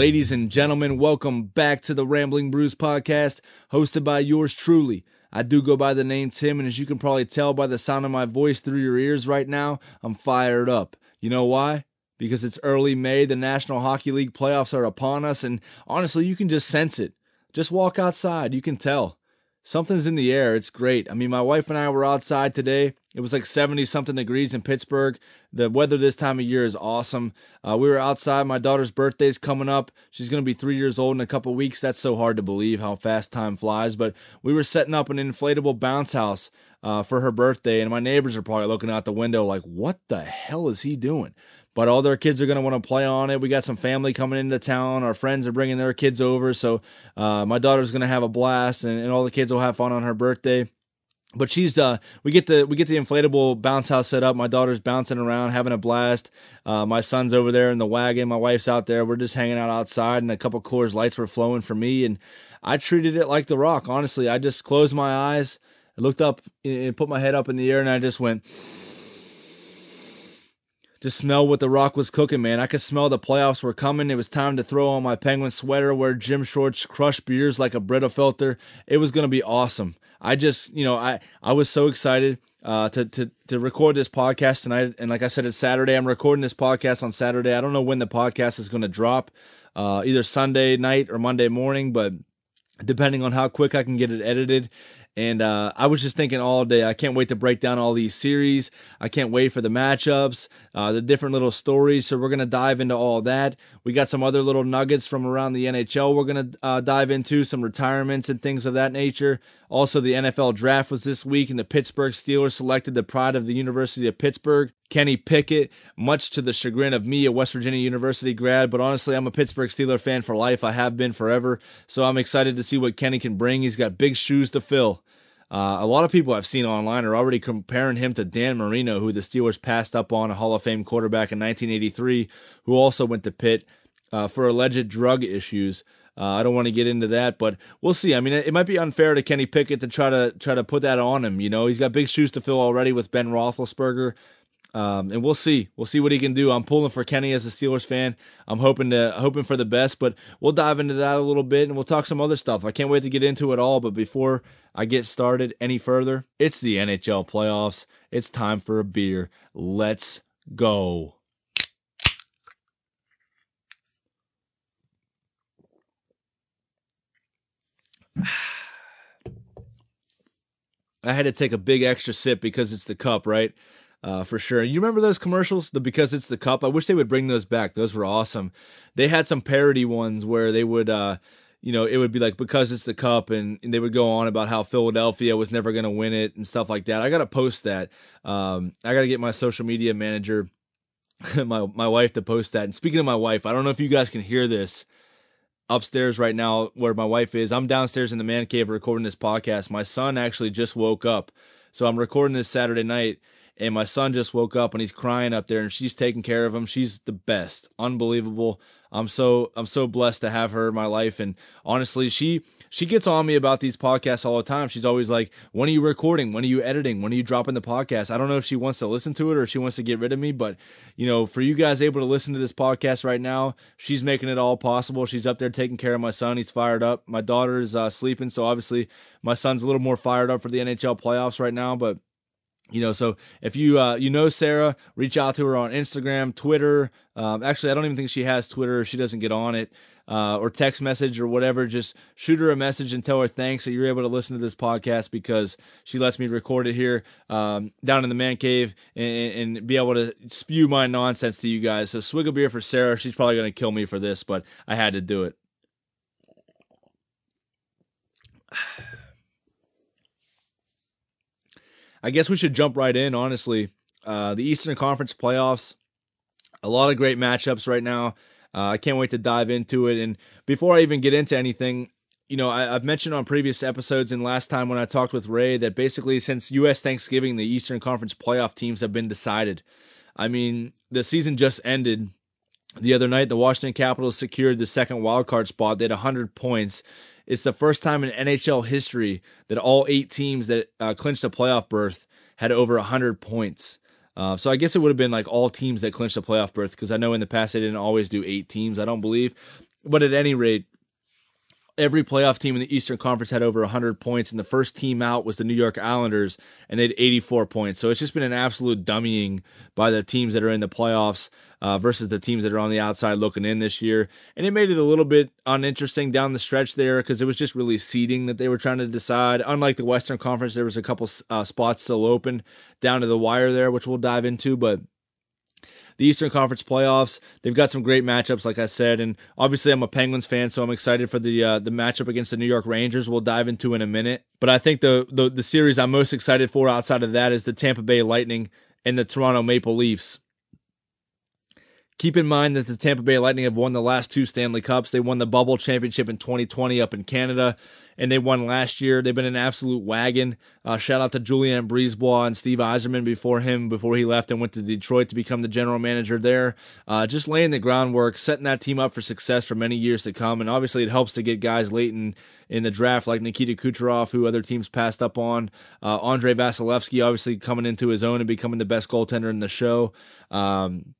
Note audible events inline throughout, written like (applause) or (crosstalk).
Ladies and gentlemen, welcome back to the Rambling Brews podcast, hosted by yours truly. I do go by the name Tim, and as you can probably tell by the sound of my voice through your ears right now, I'm fired up. You know why? Because it's early May, the National Hockey League playoffs are upon us, and honestly, you can just sense it. Just walk outside, you can tell something's in the air. It's great. I mean, my wife and I were outside today. It was like 70 something degrees in Pittsburgh. The weather this time of year is awesome. Uh, we were outside. My daughter's birthday's coming up. She's going to be three years old in a couple weeks. That's so hard to believe how fast time flies. But we were setting up an inflatable bounce house uh, for her birthday, and my neighbors are probably looking out the window like, what the hell is he doing? But all their kids are going to want to play on it. We got some family coming into town. Our friends are bringing their kids over. So uh, my daughter's going to have a blast and, and all the kids will have fun on her birthday. But she's uh we get the we get the inflatable bounce house set up. My daughter's bouncing around having a blast. Uh my son's over there in the wagon. My wife's out there. We're just hanging out outside and a couple Coors lights were flowing for me. And i treated it like the rock honestly. I just closed my eyes looked up and put my head up in the air and i just went just smell what the rock was cooking, man. I could smell the playoffs were coming. It was time to throw on my penguin sweater, wear gym shorts, crush beers like a Brita filter. It was gonna be awesome. I just, you know, I I was so excited uh, to to to record this podcast tonight. And like I said, it's Saturday. I'm recording this podcast on Saturday. I don't know when the podcast is going to drop, uh, either Sunday night or Monday morning, but depending on how quick I can get it edited. And uh, I was just thinking all day, I can't wait to break down all these series. I can't wait for the matchups, uh, the different little stories. So we're going to dive into all that. We got some other little nuggets from around the NHL we're going to uh, dive into, some retirements and things of that nature. Also, the NFL draft was this week, and the Pittsburgh Steelers selected the pride of the University of Pittsburgh, Kenny Pickett, much to the chagrin of me, a West Virginia University grad. But honestly, I'm a Pittsburgh Steeler fan for life. I have been forever. So I'm excited to see what Kenny can bring. He's got big shoes to fill. Uh, a lot of people I've seen online are already comparing him to Dan Marino, who the Steelers passed up on, a Hall of Fame quarterback in 1983, who also went to Pitt uh, for alleged drug issues. Uh, I don't want to get into that, but we'll see. I mean, it, it, might be unfair to Kenny Pickett to try to try to put that on him. You know, he's got big shoes to fill already with Ben Roethlisberger, um, and we'll see. We'll see what he can do. I'm pulling for Kenny as a Steelers fan. I'm hoping to hoping for the best, but we'll dive into that a little bit and we'll talk some other stuff. I can't wait to get into it all. But before I get started any further, it's the NHL playoffs. It's time for a beer. Let's go. (sighs) I had to take a big extra sip because it's the cup, right? Uh, for sure. You remember those commercials? The because it's the cup. I wish they would bring those back. Those were awesome. They had some parody ones where they would, uh, you know, it would be like because it's the cup, and, and they would go on about how Philadelphia was never going to win it and stuff like that. I got to post that. Um, I got to get my social media manager, (laughs) my my wife, to post that. And speaking of my wife, I don't know if you guys can hear this upstairs right now where my wife is. I'm downstairs in the man cave recording this podcast. My son actually just woke up. So I'm recording this Saturday night and my son just woke up and he's crying up there and she's taking care of him. She's the best. Unbelievable. I'm so I'm so blessed to have her in my life and honestly she she gets on me about these podcasts all the time. She's always like, "When are you recording? When are you editing? When are you dropping the podcast?" I don't know if she wants to listen to it or she wants to get rid of me, but you know, for you guys able to listen to this podcast right now, she's making it all possible. She's up there taking care of my son. He's fired up. My daughter's uh, sleeping, so obviously my son's a little more fired up for the NHL playoffs right now, but you know so if you uh, you know sarah reach out to her on instagram twitter um, actually i don't even think she has twitter she doesn't get on it uh, or text message or whatever just shoot her a message and tell her thanks that you're able to listen to this podcast because she lets me record it here um, down in the man cave and, and, be able to spew my nonsense to you guys so swig a beer for sarah she's probably going to kill me for this but i had to do it I guess we should jump right in, honestly. Uh, the Eastern Conference playoffs, a lot of great matchups right now. Uh, I can't wait to dive into it. And before I even get into anything, you know, I, have mentioned on previous episodes and last time when I talked with Ray that basically since U.S. Thanksgiving, the Eastern Conference playoff teams have been decided. I mean, the season just ended the other night. The Washington Capitals secured the second wildcard spot. They had 100 points. It's the first time in NHL history that all eight teams that uh, clinched a playoff berth had over 100 points. Uh, so I guess it would have been like all teams that clinched a playoff berth because I know in the past they didn't always do eight teams. I don't believe. But at any rate, every playoff team in the Eastern Conference had over 100 points, and the first team out was the New York Islanders, and they had 84 points. So it's just been an absolute dummying by the teams that are in the playoffs uh, versus the teams that are on the outside looking in this year. And it made it a little bit uninteresting down the stretch there because it was just really seeding that they were trying to decide. Unlike the Western Conference, there was a couple uh, spots still open down to the wire there, which we'll dive into, but the Eastern Conference playoffs. They've got some great matchups, like I said, and obviously I'm a Penguins fan, so I'm excited for the uh, the matchup against the New York Rangers. We'll dive into in a minute, but I think the, the the series I'm most excited for outside of that is the Tampa Bay Lightning and the Toronto Maple Leafs. Keep in mind that the Tampa Bay Lightning have won the last two Stanley Cups. They won the Bubble Championship in 2020 up in Canada, and they won last year. They've been an absolute wagon. Uh, shout out to Julien BriseBois and Steve Yzerman before him, before he left and went to Detroit to become the general manager there. Uh, just laying the groundwork, setting that team up for success for many years to come. And obviously, it helps to get guys late in, in the draft like Nikita Kucherov, who other teams passed up on. Uh, Andrei Vasilevskiy, obviously coming into his own and becoming the best goaltender in the show. Um,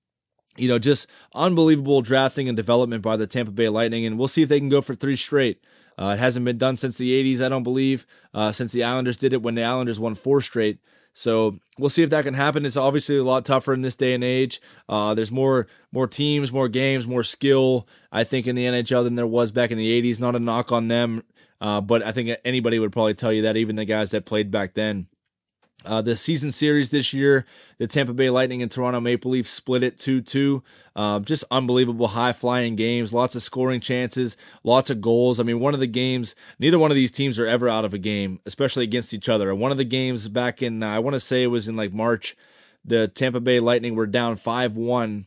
you know, just unbelievable drafting and development by the Tampa Bay Lightning, and we'll see if they can go for three straight. Uh, it hasn't been done since the 80s, I don't believe, uh, since the Islanders did it when the Islanders won four straight. So we'll see if that can happen. It's obviously a lot tougher in this day and age. Uh, there's more more teams, more games, more skill. I think in the NHL than there was back in the 80s. Not a knock on them, uh, but I think anybody would probably tell you that, even the guys that played back then. Uh, the season series this year, the Tampa Bay Lightning and Toronto Maple Leafs split it 2 2. Uh, just unbelievable high flying games, lots of scoring chances, lots of goals. I mean, one of the games, neither one of these teams are ever out of a game, especially against each other. One of the games back in, uh, I want to say it was in like March, the Tampa Bay Lightning were down 5 1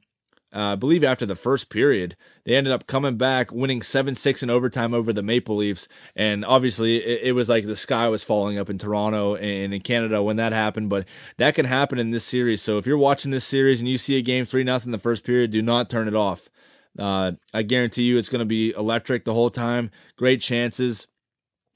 uh, I believe after the first period, they ended up coming back, winning 7 6 in overtime over the Maple Leafs. And obviously, it, it, was like the sky was falling up in Toronto and in Canada when that happened. But that can happen in this series. So if you're watching this series and you see a game 3 0 in the first period, do not turn it off. Uh, I guarantee you it's going to be electric the whole time. Great chances.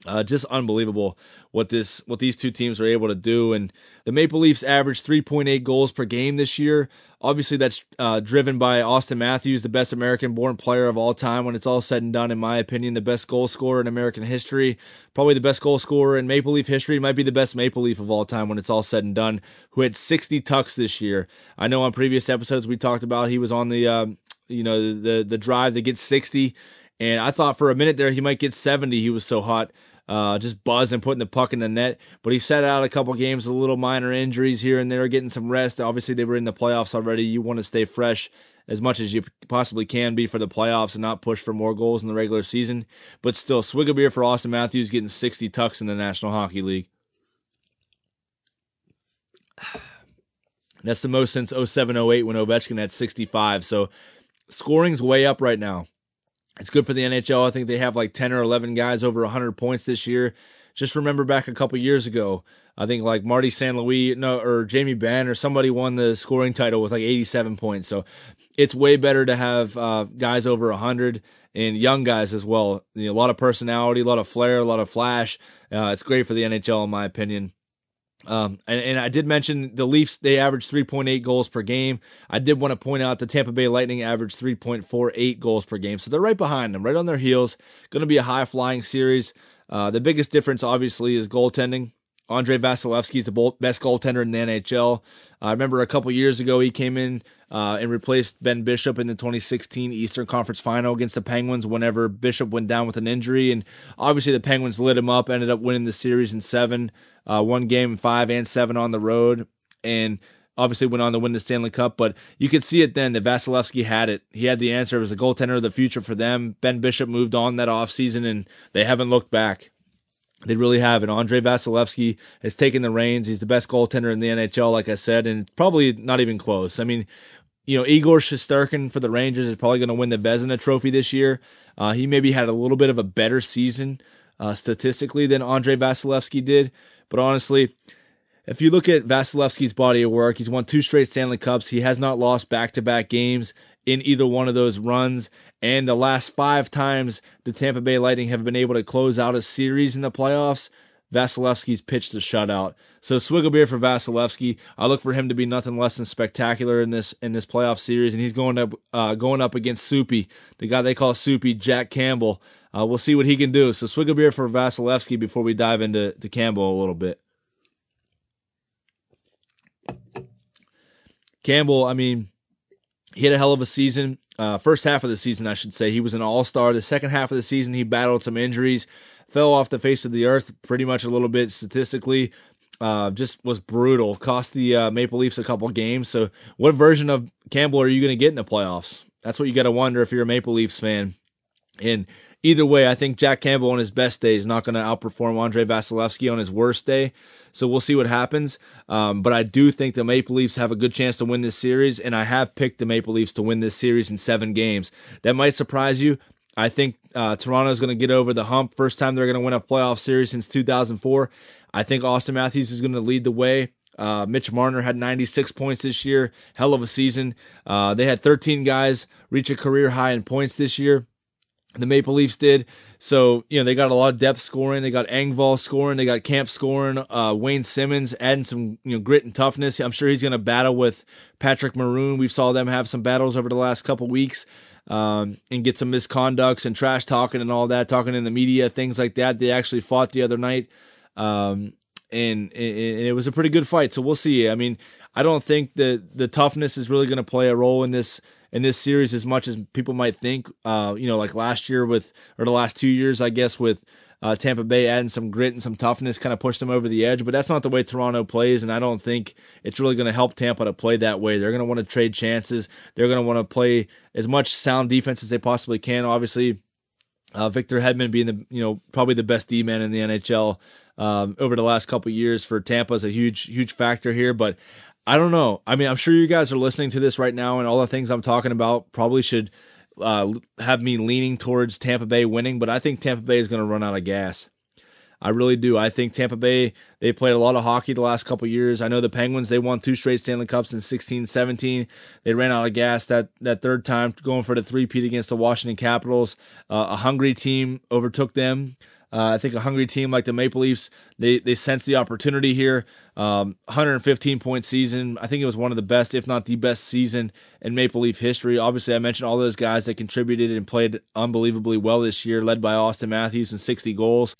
Uh, just unbelievable what this what these two teams are able to do. And the Maple Leafs averaged 3.8 goals per game this year. Obviously, that's uh, driven by Austin Matthews, the best American-born player of all time. When it's all said and done, in my opinion, the best goal scorer in American history, probably the best goal scorer in Maple Leaf history. Might be the best Maple Leaf of all time when it's all said and done. Who had 60 tucks this year? I know on previous episodes we talked about he was on the uh, you know the the drive to get 60 and I thought for a minute there he might get 70. He was so hot, uh, just buzzing, putting the puck in the net. But he set out a couple games with little minor injuries here and there, getting some rest. Obviously, they were in the playoffs already. You want to stay fresh as much as you possibly can be for the playoffs and not push for more goals in the regular season. But still, swig a beer for Austin Matthews getting 60 tucks in the National Hockey League. (sighs) That's the most since 07 08 when Ovechkin had 65. So scoring's way up right now. It's good for the NHL. I think they have like 10 or 11 guys over 100 points this year. Just remember back a couple years ago, I think like Marty St. Louis no, or Jamie Benn or somebody won the scoring title with like 87 points. So it's way better to have uh, guys over 100 and young guys as well. You know, a lot of personality, a lot of flair, a lot of flash. Uh, it's great for the NHL, in my opinion. Um, and, and, I did mention the Leafs, they average 3.8 goals per game. I did want to point out the Tampa Bay Lightning average 3.48 goals per game. So they're right behind them, right on their heels. Going to be a high flying series. Uh, the biggest difference, obviously, is goaltending. Andrei Vasilevskiy is the best goaltender in the NHL. I remember a couple years ago he came in uh, and replaced Ben Bishop in the 2016 Eastern Conference Final against the Penguins. Whenever Bishop went down with an injury, and obviously the Penguins lit him up, ended up winning the series in seven, uh, one game in five and seven on the road, and obviously went on to win the Stanley Cup. But you could see it then that Vasilevskiy had it. He had the answer. It was a goaltender of the future for them. Ben Bishop moved on that offseason, and they haven't looked back. They really have. And Andrei Vasilevskiy has taken the reins. He's the best goaltender in the NHL, like I said, and probably not even close. I mean, you know, Igor Shesterkin for the Rangers is probably going to win the Vezina Trophy this year. Uh, he maybe had a little bit of a better season uh, statistically than Andrei Vasilevskiy did. But honestly, if you look at Vasilevskiy's body of work, he's won two straight Stanley Cups. He has not lost back to back games in either one of those runs. And the last five times the Tampa Bay Lightning have been able to close out a series in the playoffs, Vasilevskiy's pitched a shutout. So swig a beer for Vasilevskiy. I look for him to be nothing less than spectacular in this in this playoff series, and he's going up uh, going up against Soupy, the guy they call Soupy, Jack Campbell. Uh, we'll see what he can do. So swig a beer for Vasilevskiy before we dive into to Campbell a little bit. Campbell, I mean, he had a hell of a season. Uh, first half of the season, I should say, he was an all star. The second half of the season, he battled some injuries, fell off the face of the earth pretty much a little bit statistically. Uh, just was brutal. Cost the uh, Maple Leafs a couple games. So, what version of Campbell are you going to get in the playoffs? That's what you got to wonder if you're a Maple Leafs fan. And either way, I think Jack Campbell on his best day is not going to outperform Andrei Vasilevskiy on his worst day. So we'll see what happens. Um, but I do think the Maple Leafs have a good chance to win this series, and I have picked the Maple Leafs to win this series in seven games. That might surprise you. I think uh, Toronto is going to get over the hump. First time they're going to win a playoff series since 2004. I think Austin Matthews is going to lead the way. Uh, Mitch Marner had 96 points this year. Hell of a season. Uh, they had 13 guys reach a career high in points this year the Maple Leafs did. So, you know, they got a lot of depth scoring. They got Engvall scoring. They got Kampf scoring. Uh, Wayne Simmonds adding some, you know, grit and toughness. I'm sure he's going to battle with Patrick Maroon. We saw them have some battles over the last couple weeks um, and get some misconducts and trash talking and all that, talking in the media, things like that. They actually fought the other night. Um, and, and it was a pretty good fight. So we'll see. I mean, I don't think that the toughness is really going to play a role in this in this series as much as people might think. Uh, you know, like last year with, or the last two years, I guess, with uh, Tampa Bay adding some grit and some toughness, kind of pushed them over the edge. But that's not the way Toronto plays, and I don't think it's really going to help Tampa to play that way. They're going to want to trade chances. They're going to want to play as much sound defense as they possibly can. Obviously, uh, Victor Hedman being the you know probably the best D man in the NHL. Um, over the last couple years for Tampa is a huge, huge factor here. But I don't know. I mean, I'm sure you guys are listening to this right now, and all the things I'm talking about probably should uh, have me leaning towards Tampa Bay winning, but I think Tampa Bay is going to run out of gas. I really do. I think Tampa Bay, they played a lot of hockey the last couple years. I know the Penguins, they won two straight Stanley Cups in 16 17. They ran out of gas that, that third time, going for the three-peat against the Washington Capitals. Uh, a hungry team overtook them. Uh, I think a hungry team like the Maple Leafs, they they sense the opportunity here. Um, 115 point season. I think it was one of the best, if not the best season in Maple Leaf history. Obviously, I mentioned all those guys that contributed and played unbelievably well this year, led by Austin Matthews and 60 goals.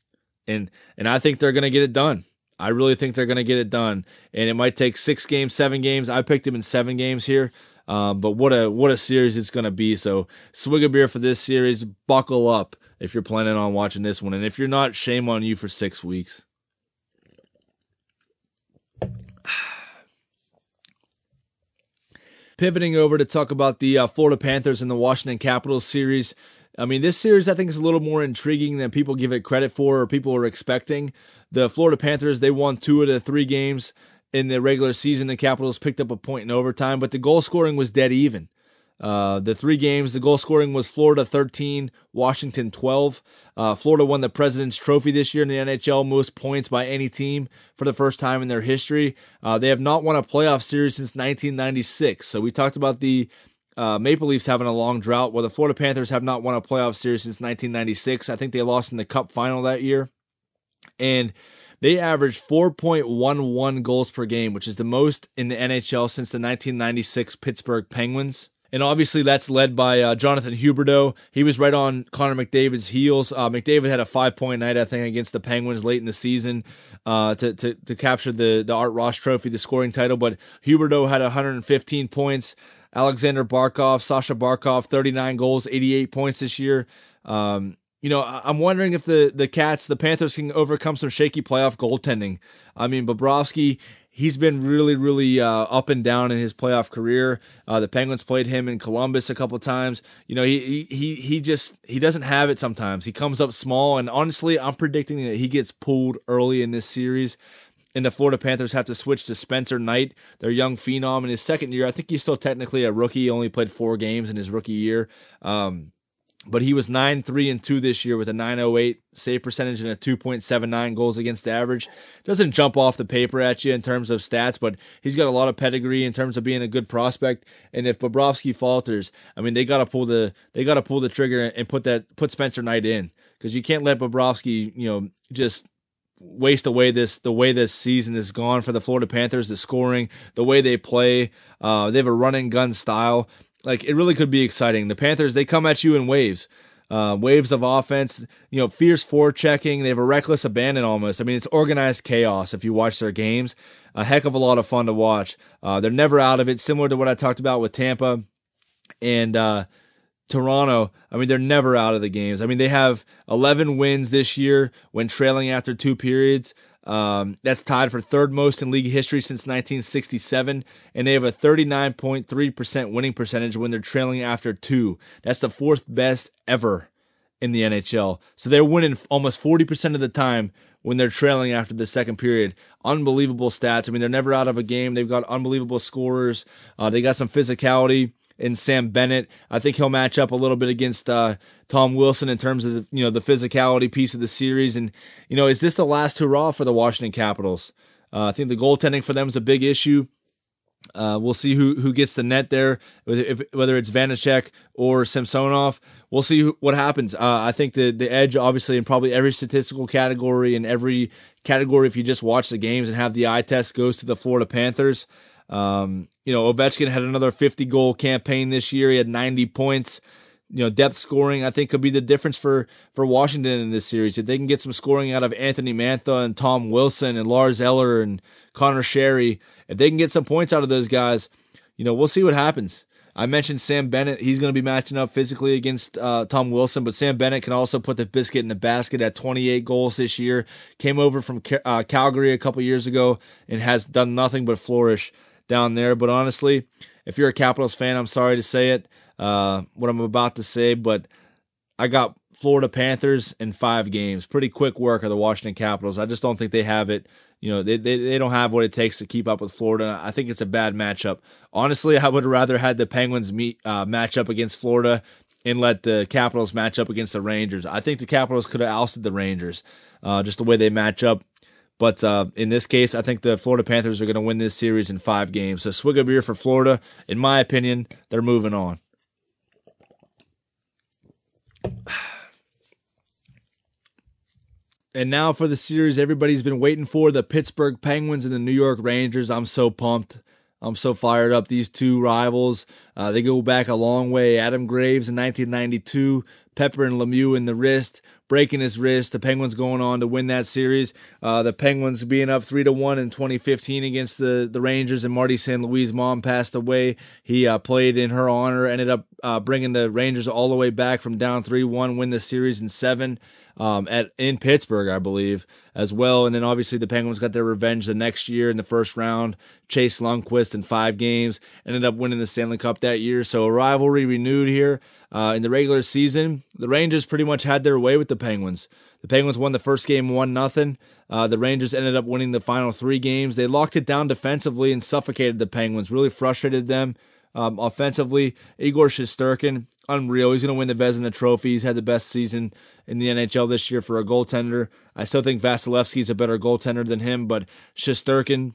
And and I think they're going to get it done. I really think they're going to get it done. And it might take six games, seven games. I picked them in seven games here. Um, but what a what a series it's going to be. So swig a beer for this series. Buckle up if you're planning on watching this one. And if you're not, shame on you for six weeks. (sighs) Pivoting over to talk about the uh, Florida Panthers and the Washington Capitals series. I mean, this series I think is a little more intriguing than people give it credit for or people are expecting. The Florida Panthers, they won two of the three games in the regular season. The Capitals picked up a point in overtime, but the goal scoring was dead even. Uh, the three games, the goal scoring was Florida 13, Washington 12. Uh, Florida won the President's Trophy this year in the NHL, most points by any team for the first time in their history. Uh, they have not won a playoff series since 1996. So we talked about the uh, Maple Leafs having a long drought. Well, the Florida Panthers have not won a playoff series since 1996. I think they lost in the Cup final that year. And they averaged 4.11 goals per game, which is the most in the NHL since the 1996 Pittsburgh Penguins. And obviously, that's led by uh, Jonathan Huberdeau. He was right on Connor McDavid's heels. Uh, McDavid had a five point night, I think, against the Penguins late in the season uh, to, to, to capture the, the Art Ross Trophy, the scoring title. But Huberdeau had 115 points. Alexander Barkov, Sasha Barkov, 39 goals, 88 points this year. Um, you know, I'm wondering if the the Cats, the Panthers, can overcome some shaky playoff goaltending. I mean, Bobrovsky, he's been really, really uh, up and down in his playoff career. Uh, the Penguins played him in Columbus a couple times. You know, he he he just he doesn't have it sometimes. He comes up small, and honestly, I'm predicting that he gets pulled early in this series. And the Florida Panthers have to switch to Spencer Knight, their young phenom in his second year. I think he's still technically a rookie. Only played four games in his rookie year. Um, but he was 9 3 and 2 this year with a 908 save percentage and a 2.79 goals against average. Doesn't jump off the paper at you in terms of stats, but he's got a lot of pedigree in terms of being a good prospect. And if Bobrovsky falters, I mean they gotta pull the they gotta pull the trigger and put that put Spencer Knight in. Because you can't let Bobrovsky, you know, just waste away this the way this season is gone for the Florida Panthers, the scoring, the way they play. Uh, they have a run and gun style. Like it really could be exciting. The Panthers they come at you in waves. Uh, waves of offense, you know, fierce forechecking. They have a reckless abandon almost. I mean, it's organized chaos if you watch their games. A heck of a lot of fun to watch. Uh, they're never out of it, similar to what I talked about with Tampa and uh, Toronto. I mean, they're never out of the games. I mean, they have 11 wins this year when trailing after two periods. Um, that's tied for third most in league history since 1967, and they have a 39.3% winning percentage when they're trailing after two. That's the fourth best ever in the NHL. So they're winning almost 40% of the time when they're trailing after the second period. Unbelievable stats. I mean, they're never out of a game. They've got unbelievable scorers. Uh, they got some physicality in Sam Bennett. I think he'll match up a little bit against uh, Tom Wilson in terms of the, you know the physicality piece of the series. And you know, is this the last hurrah for the Washington Capitals? Uh, I think the goaltending for them is a big issue. Uh, we'll see who who gets the net there, if, whether it's Vanecek or Samsonov. We'll see who, what happens. Uh, I think the the edge, obviously, in probably every statistical category and every category, if you just watch the games and have the eye test, goes to the Florida Panthers. Um, you know, Ovechkin had another 50 goal campaign this year. He had 90 points. You know, depth scoring I think could be the difference for for Washington in this series. If they can get some scoring out of Anthony Mantha and Tom Wilson and Lars Eller and Conor Sheary, if they can get some points out of those guys, you know, we'll see what happens. I mentioned Sam Bennett. He's going to be matching up physically against uh, Tom Wilson, but Sam Bennett can also put the biscuit in the basket at 28 goals this year. Came over from uh, Calgary a couple years ago and has done nothing but flourish down there. But honestly, if you're a Capitals fan, I'm sorry to say it, uh, what I'm about to say, but I got Florida Panthers in five games. Pretty quick work of the Washington Capitals. I just don't think they have it. You know, they, they, they don't have what it takes to keep up with Florida. I think it's a bad matchup. Honestly, I would rather had the Penguins meet uh, match up against Florida and let the Capitals match up against the Rangers. I think the Capitals could have ousted the Rangers, uh, just the way they match up. But uh, in this case, I think the Florida Panthers are going to win this series in five games. So swig a beer for Florida. In my opinion, they're moving on. (sighs) And now for the series everybody's been waiting for the Pittsburgh Penguins and the New York Rangers. I'm so pumped. I'm so fired up. These two rivals, uh, they go back a long way. Adam Graves in 1992, Pepper and Lemieux in the wrist breaking his wrist. The Penguins going on to win that series. Uh, the Penguins being up three to one in 2015 against the the Rangers, and Marty St. Louis' mom passed away. He uh, played in her honor. Ended up uh, bringing the Rangers all the way back from down three one, win the series in seven. Um, at in Pittsburgh, I believe, as well. And then obviously the Penguins got their revenge the next year in the first round. Chase Lundqvist in five games ended up winning the Stanley Cup that year. So a rivalry renewed here. Uh, in the regular season, the Rangers pretty much had their way with the Penguins. The Penguins won the first game one nothing. Uh, the Rangers ended up winning the final three games. They locked it down defensively and suffocated the Penguins. Really frustrated them um, offensively. Igor Shesterkin, unreal. He's going to win the Vezina Trophy. He's had the best season in the NHL this year for a goaltender. I still think Vasilevskiy's a better goaltender than him, but Shesterkin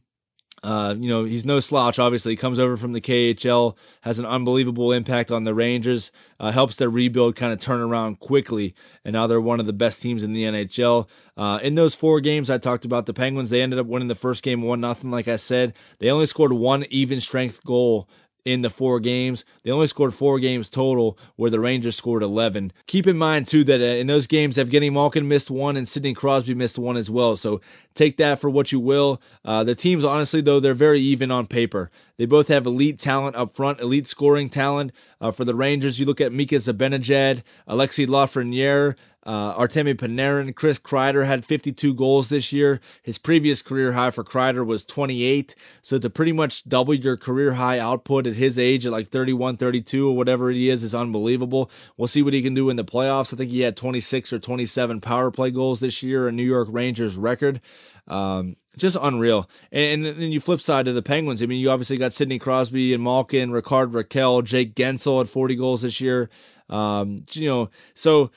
uh, you know, he's no slouch, obviously. He comes over from the KHL, has an unbelievable impact on the Rangers, uh, helps their rebuild kind of turn around quickly, and now they're one of the best teams in the NHL. Uh, in those four games I talked about, the Penguins, they ended up winning the first game 1 nothing. like I said. They only scored one even strength goal in the four games. They only scored four games total, where the Rangers scored 11. Keep in mind, too, that uh, in those games, Evgeny Malkin missed one and Sidney Crosby missed one as well. So take that for what you will. Uh, the teams, honestly, though, they're very even on paper. They both have elite talent up front, elite scoring talent. Uh, for the Rangers, you look at Mika Zibanejad, Alexi Lafreniere, uh, Artemi Panarin, Chris Kreider had 52 goals this year. His previous career high for Kreider was 28. So to pretty much double your career high output at his age at like 31, 32 or whatever he is is unbelievable. We'll see what he can do in the playoffs. I think he had 26 or 27 power play goals this year, a New York Rangers record. Um, just unreal. And, then you flip side to the Penguins. I mean, you obviously got Sidney Crosby and Malkin, Rickard Rakell, Jake Guentzel at 40 goals this year. Um, you know, so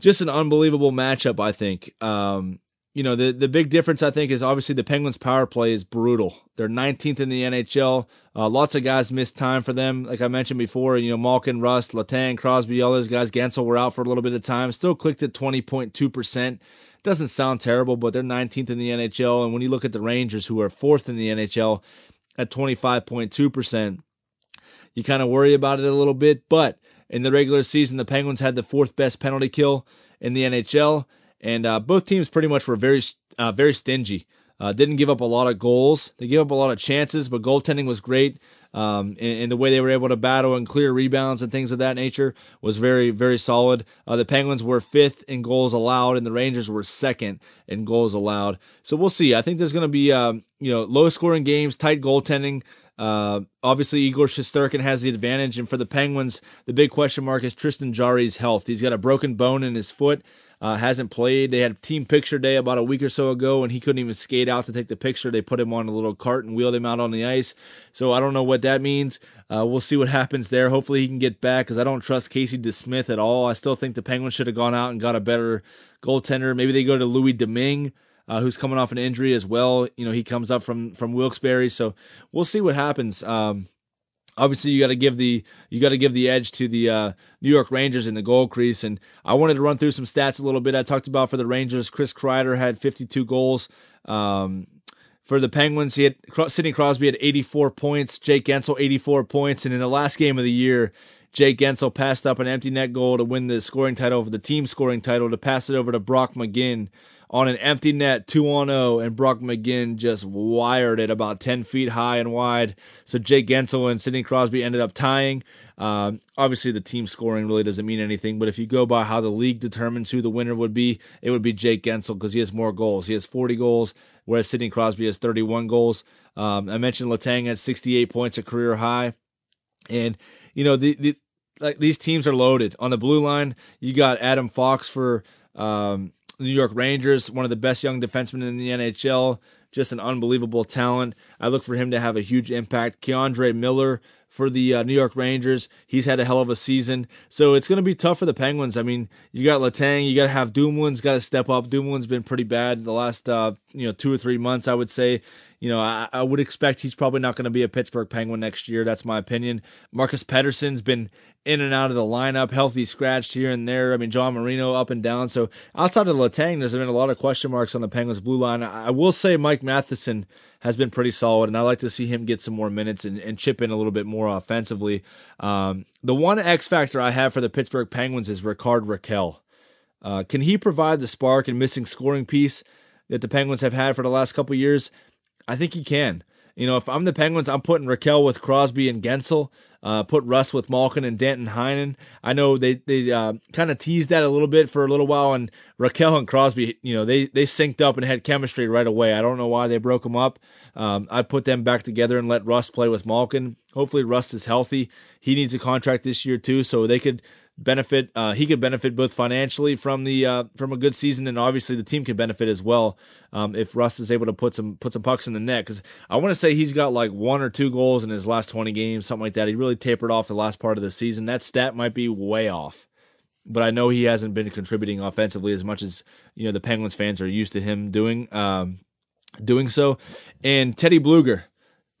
just an unbelievable matchup, I think. Um, you know, the, the big difference, I think, is obviously the Penguins' power play is brutal. They're 19th in the NHL. Uh, lots of guys missed time for them. Like I mentioned before, you know, Malkin, Rust, Letang, Crosby, all those guys. Guentzel were out for a little bit of time. Still clicked at 20.2%. Doesn't sound terrible, but they're 19th in the NHL. And when you look at the Rangers, who are fourth in the NHL at 25.2%, you kind of worry about it a little bit. But in the regular season, the Penguins had the fourth best penalty kill in the NHL and uh, both teams pretty much were very uh, very stingy. Uh, didn't give up a lot of goals. They gave up a lot of chances, but goaltending was great. Um, and, and, the way they were able to battle and clear rebounds and things of that nature was very, very solid. Uh, the Penguins were fifth in goals allowed, and the Rangers were second in goals allowed. So we'll see. I think there's going to be, um, you know, low scoring games, tight goaltending. Uh, obviously, Igor Shesterkin has the advantage, and for the Penguins, the big question mark is Tristan Jarry's health. He's got a broken bone in his foot uh, hasn't played. They had team picture day about a week or so ago, and he couldn't even skate out to take the picture. They put him on a little cart and wheeled him out on the ice. So I don't know what that means. Uh, we'll see what (laughs) happens there. Hopefully he can get back because I don't trust Casey DeSmith at all. I still think the Penguins should have gone out and got a better goaltender. Maybe they go to Louis Domingue. Uh, who's coming off an injury as well? You know, he comes up from from Wilkes-Barre, so we'll see what happens. Um, obviously you got to give the you got to give the edge to the uh, New York Rangers in the goal crease. And I wanted to run through some stats a little bit. I talked about for the Rangers, Chris Kreider had 52 goals. Um, for the Penguins, he had Sidney Crosby had 84 points, Jake Guentzel 84 points, and in the last game of the year, Jake Guentzel passed up an empty net goal to win the scoring title for the team scoring title to pass it over to Brock McGinn on an empty net, 2 on 0, and Brock McGinn just wired it about 10 feet high and wide. So Jake Guentzel and Sidney Crosby ended up tying. Um, obviously, the team scoring really doesn't mean anything, but if you go by how the league determines who the winner would be, it would be Jake Guentzel because he has more goals. He has 40 goals, whereas Sidney Crosby has 31 goals. Um, I mentioned Letang at 68 points, a career high. And, you know, the, the like these teams are loaded. On the blue line, you got Adam Fox for um, New York Rangers, one of the best young defensemen in the NHL, just an unbelievable talent. I look for him to have a huge impact. K'Andre Miller for the uh, New York Rangers, he's had a hell of a season. So it's going to be tough for the Penguins. I mean, you got Letang, you got to have Dumoulin's got to step up. Dumoulin's been pretty bad the last uh, you know two or three months, I would say you know, I, I would expect he's probably not going to be a Pittsburgh Penguin next year. That's my opinion. Marcus Pettersson's been in and out of the lineup, healthy scratched here and there. I mean, John Marino up and down. So outside of Letang, there's been a lot of question marks on the Penguins blue line. I will say Mike Matheson has been pretty solid, and I like to see him get some more minutes and, and chip in a little bit more offensively. Um, the one X factor I have for the Pittsburgh Penguins is Rickard Rakell. Uh, can he provide the spark and missing scoring piece that the Penguins have had for the last couple years? I think he can. You know, if I'm the Penguins, I'm putting Rakell with Crosby and Guentzel. Uh, put Rust with Malkin and Danton Heinen. I know they they uh, kind of teased that a little bit for a little while, and Rakell and Crosby, you know, they they synced up and had chemistry right away. I don't know why they broke them up. Um, I put them back together and let Rust play with Malkin. Hopefully, Rust is healthy. He needs a contract this year too, so they could benefit. Uh, he could benefit both financially from the uh, from a good season, and obviously the team could benefit as well um, if Rust is able to put some put some pucks in the net. Because I want to say he's got like one or two goals in his last twenty games, something like that. He really tapered off the last part of the season. That stat might be way off. But I know he hasn't been contributing offensively as much as you know the Penguins fans are used to him doing um, doing so. And Teddy Blueger,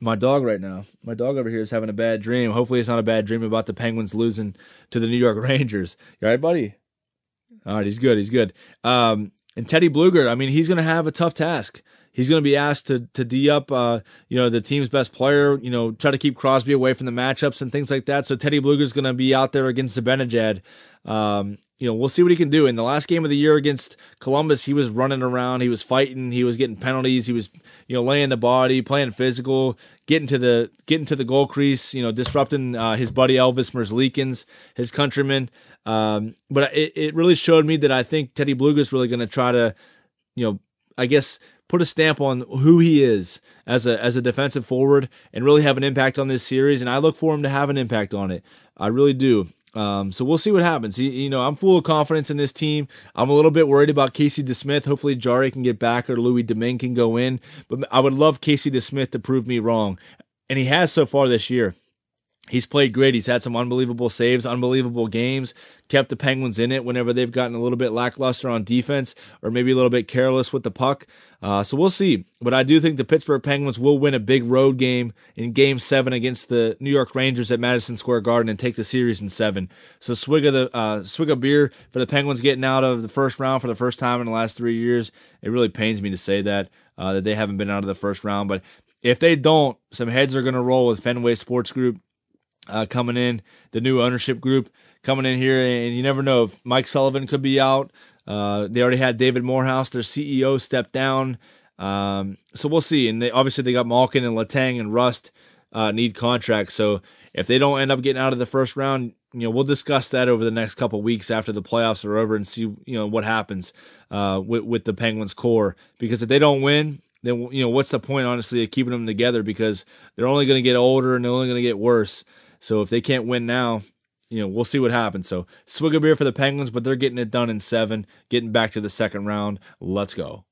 my dog right now. My dog over here is having a bad dream. Hopefully, it's not a bad dream about the Penguins losing to the New York (laughs) Rangers. You all right, buddy? All right, he's good. He's good. Um, and Teddy Blueger, I mean, he's going to have a tough task. He's going to be asked to to d up, uh, you know, the team's best player. You know, try to keep Crosby away from the matchups and things like that. So Teddy Blueger's going to be out there against Zibanejad, um, you know, we'll see what he can do. In the last game of the year against Columbus, he was running around, he was fighting, he was getting penalties, he was, you know, laying the body, playing physical, getting to the getting to the goal crease, you know, disrupting uh, his buddy Elvis Merzlikins, his countryman. Um, but it, it really showed me that I think Teddy is really going to try to, you know, I guess put a stamp on who he is as a as a defensive forward and really have an impact on this series. And I look for him to have an impact on it. I really do. Um, so we'll see what happens. You know, I'm full of confidence in this team. I'm a little bit worried about Casey DeSmith. Hopefully, Jarry can get back or Louis Domingue can go in. But I would love Casey DeSmith to prove me wrong, and he has so far this year. He's played great. He's had some unbelievable saves, unbelievable games, kept the Penguins in it whenever they've gotten a little bit lackluster on defense or maybe a little bit careless with the puck. Uh, so we'll see. But I do think the Pittsburgh Penguins will win a big road game in game seven against the New York Rangers at Madison Square Garden and take the series in seven. So swig of the uh, swig of beer for the Penguins getting out of the first round for the first time in the last three years. It really pains me to say that, uh, that they haven't been out of the first round. But if they don't, some heads are going to roll with Fenway Sports Group uh, coming in, the new ownership group coming in here, and you never know if Mike Sullivan could be out. Uh, they already had David Morehouse, their CEO, step down. Um, so we'll see. And they obviously they got Malkin and Letang and Rust uh, need contracts. So if they don't end up getting out of the first round, you know we'll discuss that over the next couple weeks after the playoffs are over and see you know what happens uh, with with the Penguins core. Because if they don't win, then you know what's the point honestly of keeping them together because they're only going to get older and they're only going to get worse. So if they can't win now, you know, we'll see what happens. So swig a beer for the Penguins, but they're getting it done in seven, getting back to the second round. Let's go.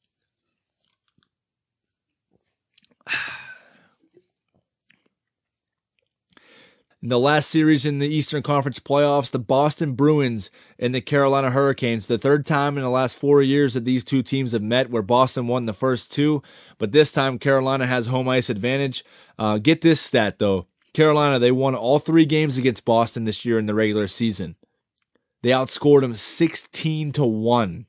In the last series in the Eastern Conference playoffs, the Boston Bruins and the Carolina Hurricanes, the third time in the last four years that these two teams have met, where Boston won the first two, but this time Carolina has home ice advantage. Uh, get this stat though Carolina, they won all three games against Boston this year in the regular season. They outscored them 16 to 1.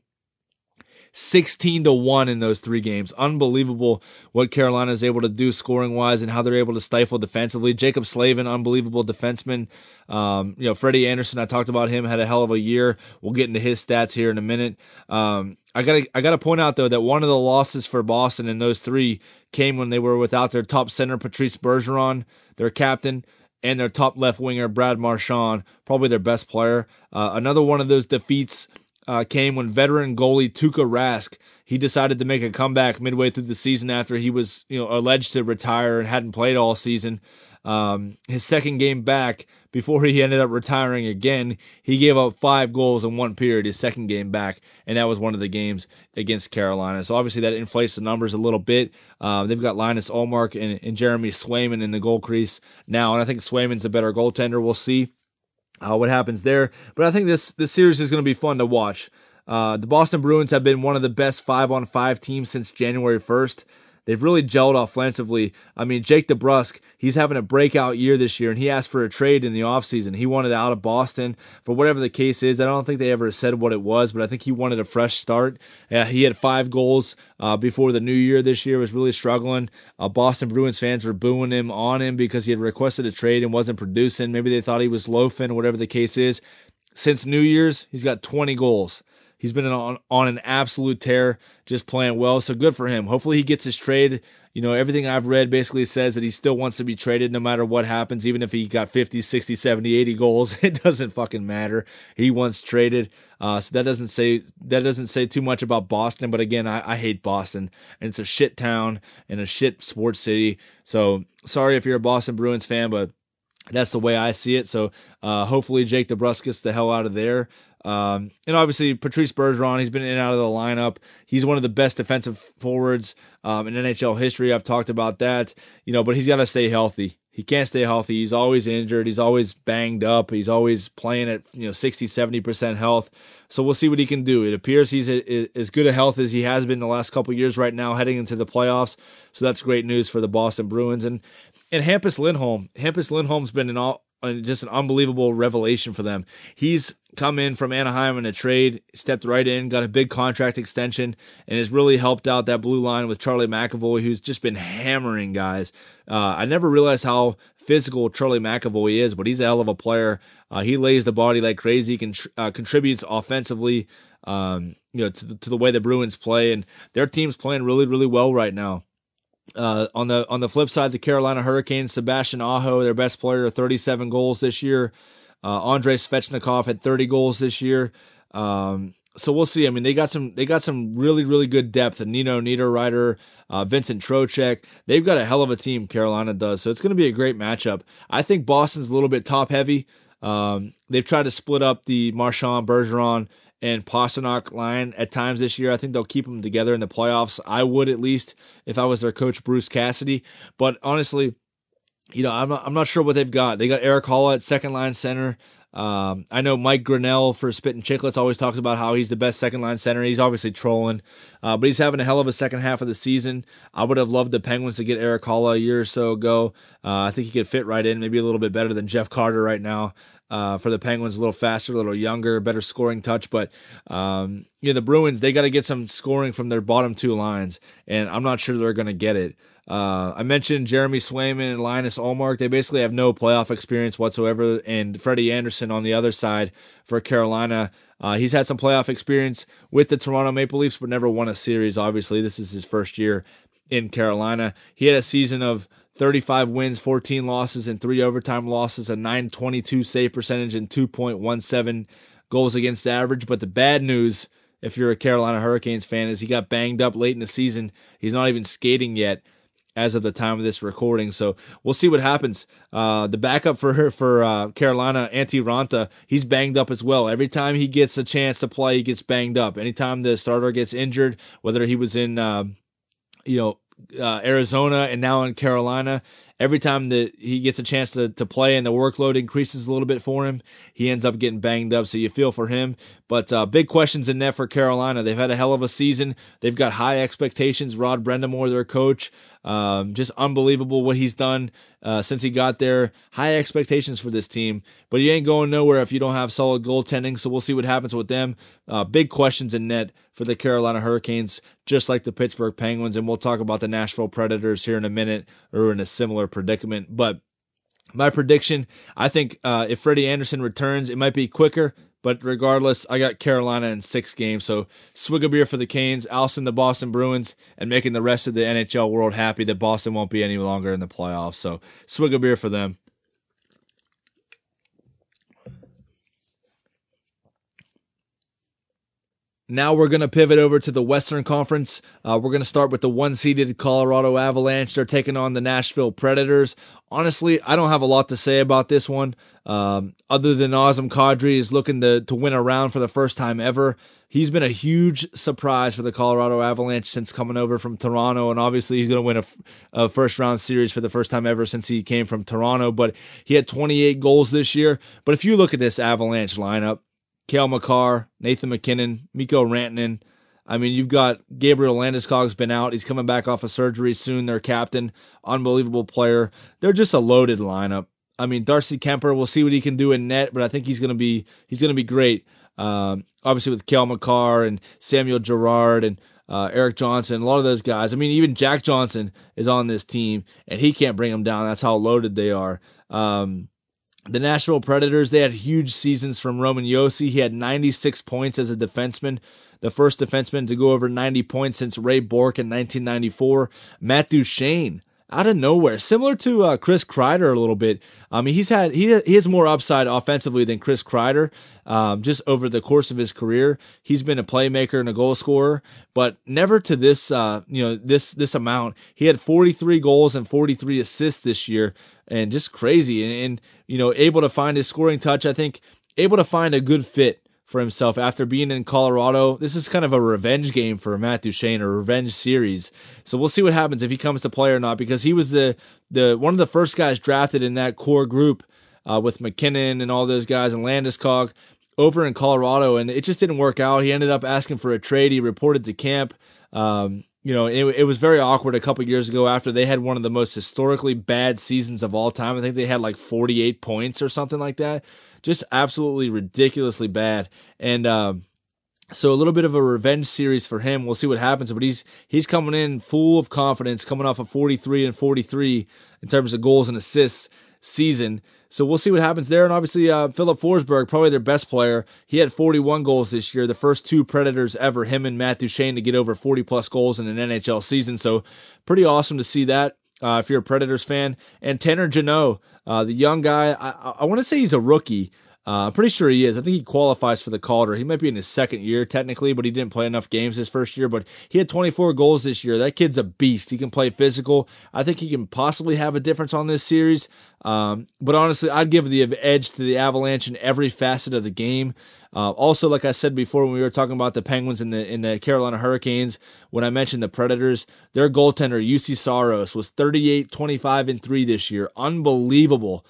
16 to 1 in those three games. Unbelievable what Carolina is able to do scoring wise and how they're able to stifle defensively. Jaccob Slavin, unbelievable defenseman. Um, you know, Freddie Andersen, I talked about him, had a hell of a year. We'll get into his stats here in a minute. Um, I gotta I gotta point out though that one of the losses for Boston in those three came when they were without their top center Patrice Bergeron, their captain, and their top left winger Brad Marchand, probably their best player. Uh, another one of those defeats uh, came when veteran goalie Tuukka Rask he decided to make a comeback midway through the season after he was you know alleged to retire and hadn't played all season. Um, his second game back before he ended up retiring again, he gave up five goals in one period. His second game back, and that was one of the games against Carolina. So obviously that inflates the numbers a little bit. Uh, they've got Linus Ullmark and, and Jeremy Swayman in the goal crease now, and I think Swayman's a better goaltender. We'll see uh, what happens there. But I think this this series is going to be fun to watch. Uh, the Boston Bruins have been one of the best five on five teams since January 1st. They've really gelled offensively. I mean, Jake DeBrusk, he's having a breakout year this year, and he asked for a trade in the offseason. He wanted out of Boston for whatever the case is. I don't think they ever said what it was, but I think he wanted a fresh start. Uh, he had five goals uh, before the new year this year, was really struggling. Uh, Boston Bruins fans were booing him on him because he had requested a trade and wasn't producing. Maybe they thought he was loafing, whatever the case is. Since New Year's, he's got 20 goals. He's been on, on an absolute tear, just playing well. So good for him. Hopefully he gets his trade. You know, everything I've read basically says that he still wants to be traded no matter what happens, even if he got 50, 60, 70, 80 goals. (laughs) It doesn't fucking matter. He wants traded. Uh, so that doesn't say that doesn't say too much about Boston. But again, I, I hate Boston, and it's a shit town and a shit sports city. So sorry if you're a Boston Bruins fan, but that's the way I see it. So uh, hopefully Jake DeBrusk gets the hell out of there. Um, and obviously Patrice Bergeron, he's been in and out of the lineup. He's one of the best defensive forwards um, in NHL history. I've talked about that, you know, but he's got to stay healthy. He can't stay healthy. He's always injured. He's always banged up. He's always playing at, you know, 60, 70% health. So we'll see what he can do. It appears he's a, as good a health as he has been the last couple years right now heading into the playoffs. So that's great news for the Boston Bruins. And, and Hampus Lindholm. Hampus Lindholm's been an all, just an unbelievable revelation for them. He's come in from Anaheim in a trade, stepped right in, got a big contract extension, and has really helped out that blue line with Charlie McAvoy, who's just been hammering guys. Uh, I never realized how physical Charlie McAvoy is, but he's a hell of a player. Uh, he lays the body like crazy, can, uh, contributes offensively, um, you know, to the, to the way the Bruins play, and their team's playing really, really well right now. Uh, on the on the flip side, the Carolina Hurricanes, Sebastian Aho, their best player, 37 goals this year. Uh, Andrei Svechnikov had 30 goals this year. Um, so we'll see. I mean, they got some they got some really really good depth. And Nino Niederreiter, uh, Vincent Trocheck, they've got a hell of a team. Carolina does. So it's going to be a great matchup. I think Boston's a little bit top heavy. Um, they've tried to split up the Marchand Bergeron and Pastrnak line at times this year. I think they'll keep them together in the playoffs. I would at least if I was their coach, Bruce Cassidy. But honestly, you know, I'm not, I'm not sure what they've got. They got Erik Haula at second line center. Um, I know Mike Grinnell for Spittin' Chicklets always talks about how he's the best second line center. He's obviously trolling, uh, but he's having a hell of a second half of the season. I would have loved the Penguins to get Erik Haula a year or so ago. Uh, I think he could fit right in, maybe a little bit better than Jeff Carter right now. Uh, for the Penguins, a little faster, a little younger, better scoring touch. But um, you know, the Bruins, they got to get some scoring from their bottom two lines, and I'm not sure they're going to get it. Uh, I mentioned Jeremy Swayman and Linus Ullmark. They basically have no playoff experience whatsoever. And Freddie Andersen on the other side for Carolina. Uh, he's had some playoff experience with the Toronto Maple Leafs, but never won a series. Obviously, this is his first year in Carolina. He had a season of 35 wins, 14 losses, and three overtime losses, a 922 save percentage, and 2.17 goals against average. But the bad news, if you're a Carolina Hurricanes fan, is he got banged up late in the season. He's not even skating yet as of the time of this recording. So we'll see what happens. Uh, the backup for her for uh, Carolina, Antti Raanta, he's banged up as well. Every time he gets a chance to play, he gets banged up. Anytime the starter gets injured, whether he was in, uh, you know, uh, Arizona and now in Carolina, every time that he gets a chance to, to play and the workload increases a little bit for him, he ends up getting banged up. So you feel for him. But uh, big questions in net for Carolina. They've had a hell of a season. They've got high expectations. Rod Brind'Amour, their coach, um, just unbelievable what he's done uh, since he got there. High expectations for this team, but he ain't going nowhere if you don't have solid goaltending. So we'll see what happens with them. Uh, big questions in net for the Carolina Hurricanes, just like the Pittsburgh Penguins, and we'll talk about the Nashville Predators here in a minute, or in a similar predicament. But my prediction, I think uh, if Freddie Andersen returns, it might be quicker. But regardless, I got Carolina in six games. So swig a beer for the Canes, ousting the Boston Bruins, and making the rest of the NHL world happy that Boston won't be any longer in the playoffs. So swig a beer for them. Now we're going to pivot over to the Western Conference. Uh, we're going to start with the one seeded Colorado Avalanche. They're taking on the Nashville Predators. Honestly, I don't have a lot to say about this one. Um, other than Nazem Kadri is looking to, to win a round for the first time ever. He's been a huge surprise for the Colorado Avalanche since coming over from Toronto. And obviously, he's going to win a, a first round series for the first time ever since he came from Toronto. But he had 28 goals this year. But if you look at this Avalanche lineup, Cale Makar, Nathan MacKinnon, Mikko Rantanen. I mean, you've got Gabriel Landeskog's been out. He's coming back off of surgery soon. Their captain, unbelievable player. They're just a loaded lineup. I mean, Darcy Kuemper, we'll see what he can do in net, but I think he's gonna be he's gonna be great. Um, obviously with Cale Makar and Samuel Girard and uh, Erik Johnson, a lot of those guys. I mean, even Jack Johnson is on this team, and he can't bring them down. That's how loaded they are. Um, the Nashville Predators, they had huge seasons from Roman Josi. He had 96 points as a defenseman, the first defenseman to go over 90 points since Ray Bourque in 1994. Matt Duchene, out of nowhere, similar to uh, Chris Kreider a little bit. I mean, he's had he he has more upside offensively than Chris Kreider. Um, just over the course of his career, he's been a playmaker and a goal scorer, but never to this uh, you know this this amount. He had 43 goals and 43 assists this year, and just crazy. And, and you know, able to find his scoring touch. I think able to find a good fit for himself after being in Colorado. This is kind of a revenge game for Matt Duchene, a revenge series. So we'll see what happens if he comes to play or not, because he was the the one of the first guys drafted in that core group uh, with MacKinnon and all those guys and Landeskog over in Colorado, and it just didn't work out. He ended up asking for a trade. He reported to camp. Um, you know, it, it was very awkward a couple years ago after they had one of the most historically bad seasons of all time. I think they had like 48 points or something like that just absolutely ridiculously bad. And um, so a little bit of a revenge series for him. We'll see what happens, but he's he's coming in full of confidence, coming off of 43 and 43 in terms of goals and assists season. So we'll see what happens there. And obviously, uh, Filip Forsberg, probably their best player. He had 41 goals this year, the first two Predators ever, him and Matt Duchene, to get over 40 plus goals in an NHL season. So pretty awesome to see that uh, if you're a Predators fan. And Tanner Jeannot, uh, the young guy, I, I want to say he's a rookie. Uh, I'm pretty sure he is. I think he qualifies for the Calder. He might be in his second year technically, but he didn't play enough games his first year. But he had 24 goals this year. That kid's a beast. He can play physical. I think he can possibly have a difference on this series. Um, but honestly, I'd give the edge to the Avalanche in every facet of the game. Uh, also, like I said before, when we were talking about the Penguins and the in the Carolina Hurricanes, when I mentioned the Predators, their goaltender Juuse Saros was 38, 25, and three this year. Unbelievable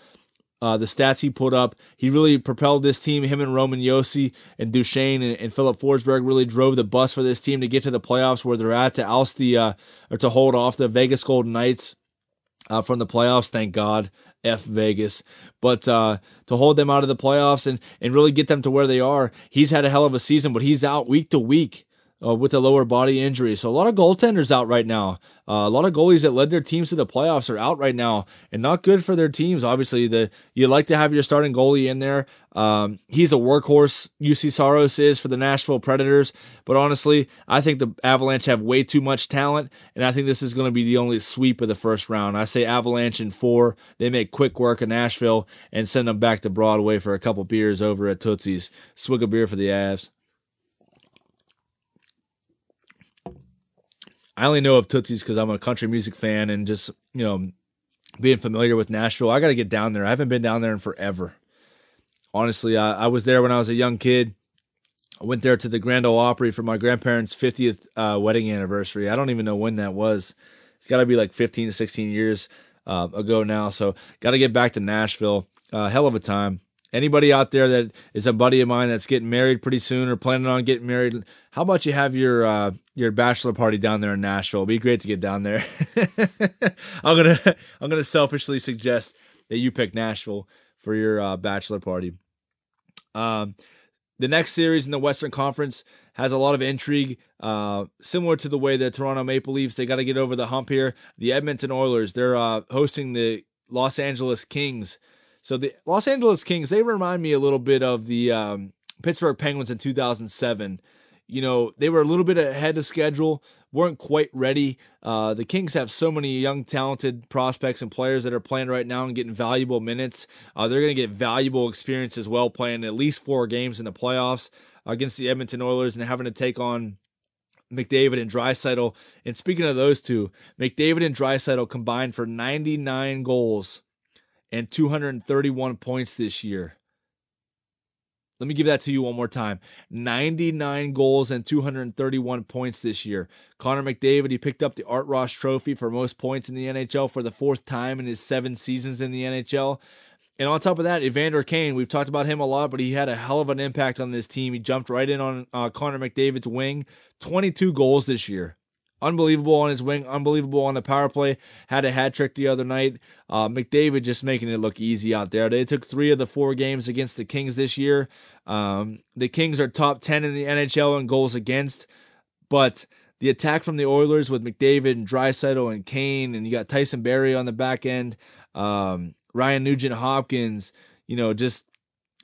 uh, the stats he put up. He really propelled this team. Him and Roman Josi and Duchene and, and Filip Forsberg really drove the bus for this team to get to the playoffs where they're at to oust the uh, or to hold off the Vegas Golden Knights uh, from the playoffs. Thank God, F Vegas. But uh, to hold them out of the playoffs and and really get them to where they are, he's had a hell of a season. But he's out week to week uh, with a lower body injury. So a lot of goaltenders out right now. Uh, a lot of goalies that led their teams to the playoffs are out right now, and not good for their teams. Obviously, the you like to have your starting goalie in there. Um, he's a workhorse. Juuse Saros is for the Nashville Predators, but honestly, I think the Avalanche have way too much talent, and I think this is going to be the only sweep of the first round. I say Avalanche in four. They make quick work of Nashville and send them back to Broadway for a couple beers over at Tootsie's. Swig a beer for the Avs. I only know of Tootsie's because I'm a country music fan and just, you know, being familiar with Nashville. I got to get down there. I haven't been down there in forever. Honestly, I, I, was there when I was a young kid. I went there to the Grand Ole Opry for my grandparents' 50th uh, wedding anniversary. I don't even know when that was. It's got to be like 15 to 16 years uh, ago now. So, got to get back to Nashville. Uh, hell of a time anybody out there that is a buddy of mine that's getting married pretty soon or planning on getting married, how about you have your uh, your bachelor party down there in Nashville? It'd be great to get down there. (laughs) I'm gonna I'm gonna selfishly suggest that you pick Nashville for your uh, bachelor party. Um, the next series in the Western Conference has a lot of intrigue, uh, similar to the way the Toronto Maple Leafs. They got to get over the hump here. The Edmonton Oilers they're uh, hosting the Los Angeles Kings. So the Los Angeles Kings, they remind me a little bit of the um, Pittsburgh Penguins in 2007. You know, they were a little bit ahead of schedule, weren't quite ready. Uh, the Kings have so many young, talented prospects and players that are playing right now and getting valuable minutes. Uh, they're going to get valuable experience as well, playing at least four games in the playoffs against the Edmonton Oilers and having to take on McDavid and Draisaitl. And speaking of those two, McDavid and Draisaitl combined for 99 goals and 231 points this year. Let me give that to you one more time 99 goals and 231 points this year. Connor McDavid, he picked up the Art Ross Trophy for most points in the NHL for the fourth time in his seven seasons in the NHL. And on top of that, Evander Kane, we've talked about him a lot, but he had a hell of an impact on this team. He jumped right in on uh, Connor McDavid's wing, 22 goals this year unbelievable on his wing, unbelievable on the power play. Had a hat trick the other night. Uh, McDavid just making it look easy out there. They took three of the four games against the Kings this year. Um, the Kings are top 10 in the NHL in goals against, but the attack from the Oilers with McDavid and Draisaitl and Kane, and you got Tyson Barrie on the back end, um, Ryan Nugent Hopkins, you know, just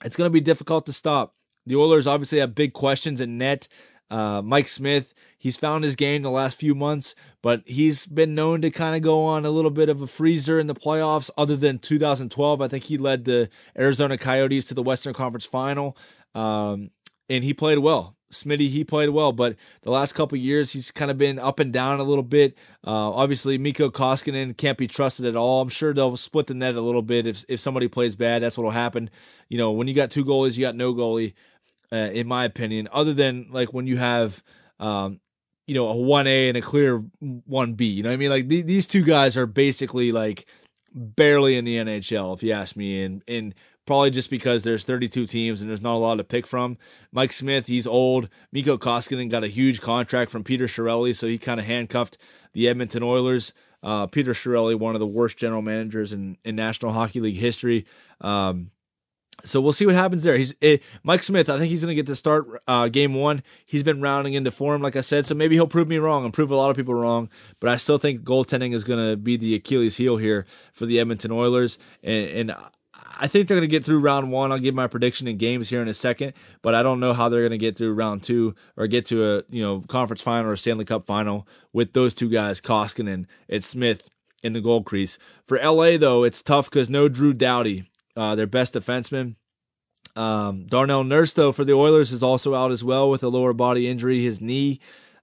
it's going to be difficult to stop. The Oilers obviously have big questions in net. Uh, Mike Smith, he's found his game the last few months, but he's been known to kind of go on a little bit of a freezer in the playoffs. Other than 2012, I think he led the Arizona Coyotes to the Western Conference Final, um, and he played well. Smitty, he played well, but the last couple years he's kind of been up and down a little bit. Uh, obviously, Mikko Koskinen can't be trusted at all. I'm sure they'll split the net a little bit if if somebody plays bad. That's what'll happen. You know, when you got two goalies, you got no goalie uh, in my opinion, other than like when you have, um, you know, a 1A and a clear 1B. You know what I mean? Like th- these two guys are basically like barely in the NHL, if you ask me. And, and probably just because there's 32 teams and there's not a lot to pick from. Mike Smith, he's old. Mikko Koskinen got a huge contract from Peter Chiarelli, so he kind of handcuffed the Edmonton Oilers. Uh, Peter Chiarelli, one of the worst general managers in, in National Hockey League history. Um, so we'll see what happens there. He's eh, Mike Smith. I think he's going to get to start uh, game one. He's been rounding into form, like I said. So maybe he'll prove me wrong and prove a lot of people wrong. But I still think goaltending is going to be the Achilles heel here for the Edmonton Oilers. And, and I think they're going to get through round one. I'll give my prediction in games here in a second, but I don't know how they're going to get through round two or get to a you know conference final or Stanley Cup final with those two guys, Koskinen and Smith in the goal crease. For LA though, it's tough because no Drew Doughty uh, their best defenseman. Um, Darnell Nurse, though, for the Oilers is also out as well with a lower body injury, his knee.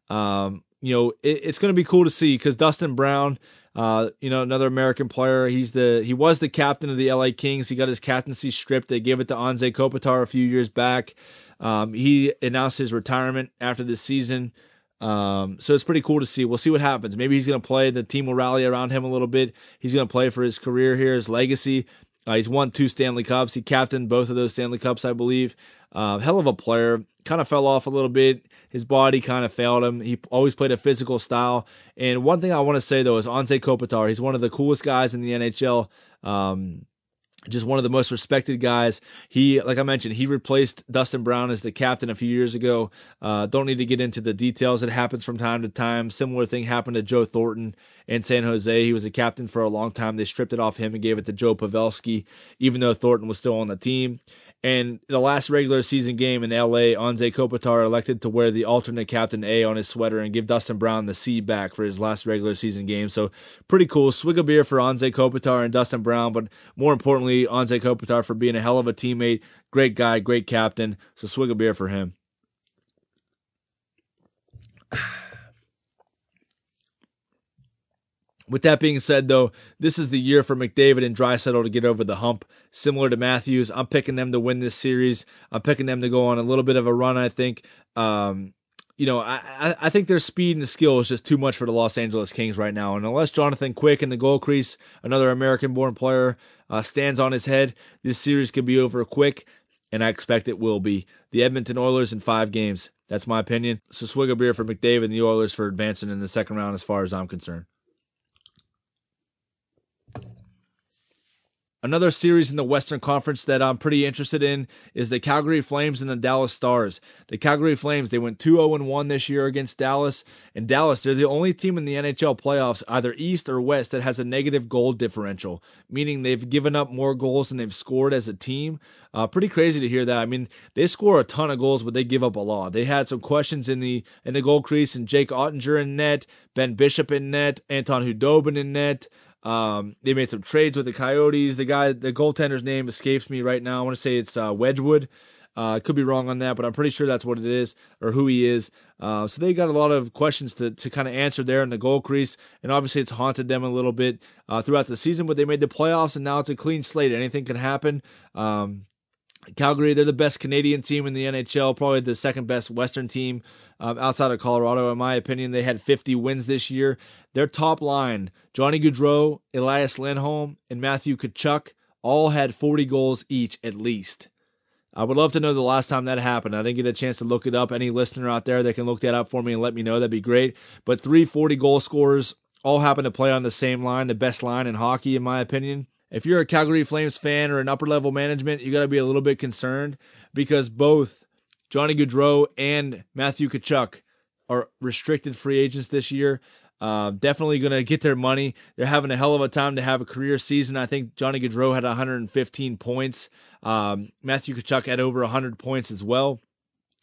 Um, you know, it, it's going to be cool to see because Dustin Brown, uh, you know, another American player. He's the he was the captain of the LA Kings. He got his captaincy stripped. They gave it to Anze Kopitar a few years back. Um, he announced his retirement after this season. Um, so it's pretty cool to see. We'll see what happens. Maybe he's going to play. The team will rally around him a little bit. He's going to play for his career here, his legacy. Uh, he's won two Stanley Cups. He captained both of those Stanley Cups, I believe. Uh, hell of a player. Kind of fell off a little bit. His body kind of failed him. He always played a physical style. And one thing I want to say though is Anze Kopitar. He's one of the coolest guys in the NHL. Um, just one of the most respected guys. He, like I mentioned, he replaced Dustin Brown as the captain a few years ago. Uh, don't need to get into the details. It happens from time to time. Similar thing happened to Joe Thornton in San Jose. He was a captain for a long time. They stripped it off him and gave it to Joe Pavelski, even though Thornton was still on the team. And the last regular season game in LA, Anze Kopitar elected to wear the alternate captain A on his sweater and give Dustin Brown the C back for his last regular season game. So pretty cool. Swig a beer for Anze Kopitar and Dustin Brown, but more importantly, Anze Kopitar for being a hell of a teammate, great guy, great captain. So swig a beer for him. With that being said, though, this is the year for McDavid and Draisaitl to get over the hump. Similar to Matthews, I'm picking them to win this series. I'm picking them to go on a little bit of a run. I think, um, you know, I, I think their speed and skill is just too much for the Los Angeles Kings right now. And unless Jonathan Quick in the goal crease, another American-born player, uh, stands on his head, this series could be over quick, and I expect it will be. The Edmonton Oilers in five games. That's my opinion. So swig a beer for McDavid and the Oilers for advancing in the second round, as far as I'm concerned. Another series in the Western Conference that I'm pretty interested in is the Calgary Flames and the Dallas Stars. The Calgary Flames, they went 2 0 1 this year against Dallas. And Dallas, they're the only team in the NHL playoffs, either East or West, that has a negative goal differential, meaning they've given up more goals than they've scored as a team. Uh, pretty crazy to hear that. I mean, they score a ton of goals, but they give up a lot. They had some questions in the in the goal crease, and Jake Oettinger in net, Ben Bishop in net, Anton Khudobin in net. Um, they made some trades with the Coyotes. The guy, the goaltender's name escapes me right now. I want to say it's uh, Wedgewood. Uh, could be wrong on that, but I'm pretty sure that's what it is or who he is. Uh, so they got a lot of questions to, to kind of answer there in the goal crease, and obviously it's haunted them a little bit uh, throughout the season. But they made the playoffs, and now it's a clean slate. Anything can happen. Um, Calgary, they're the best Canadian team in the NHL, probably the second best Western team um, outside of Colorado, in my opinion. They had 50 wins this year. Their top line, Johnny Gaudreau, Elias Lindholm, and Matthew Tkachuk, all had 40 goals each at least. I would love to know the last time that happened. I didn't get a chance to look it up. Any listener out there that can look that up for me and let me know, that'd be great. But three 40 goal scorers all happen to play on the same line, the best line in hockey, in my opinion if you're a Calgary Flames fan or an upper level management, you got to be a little bit concerned because both Johnny Gaudreau and Matthew Tkachuk are restricted free agents this year. Uh, definitely going to get their money. They're having a hell of a time to have a career season. I think Johnny Gaudreau had 115 points. Um, Matthew Tkachuk had over 100 points as well.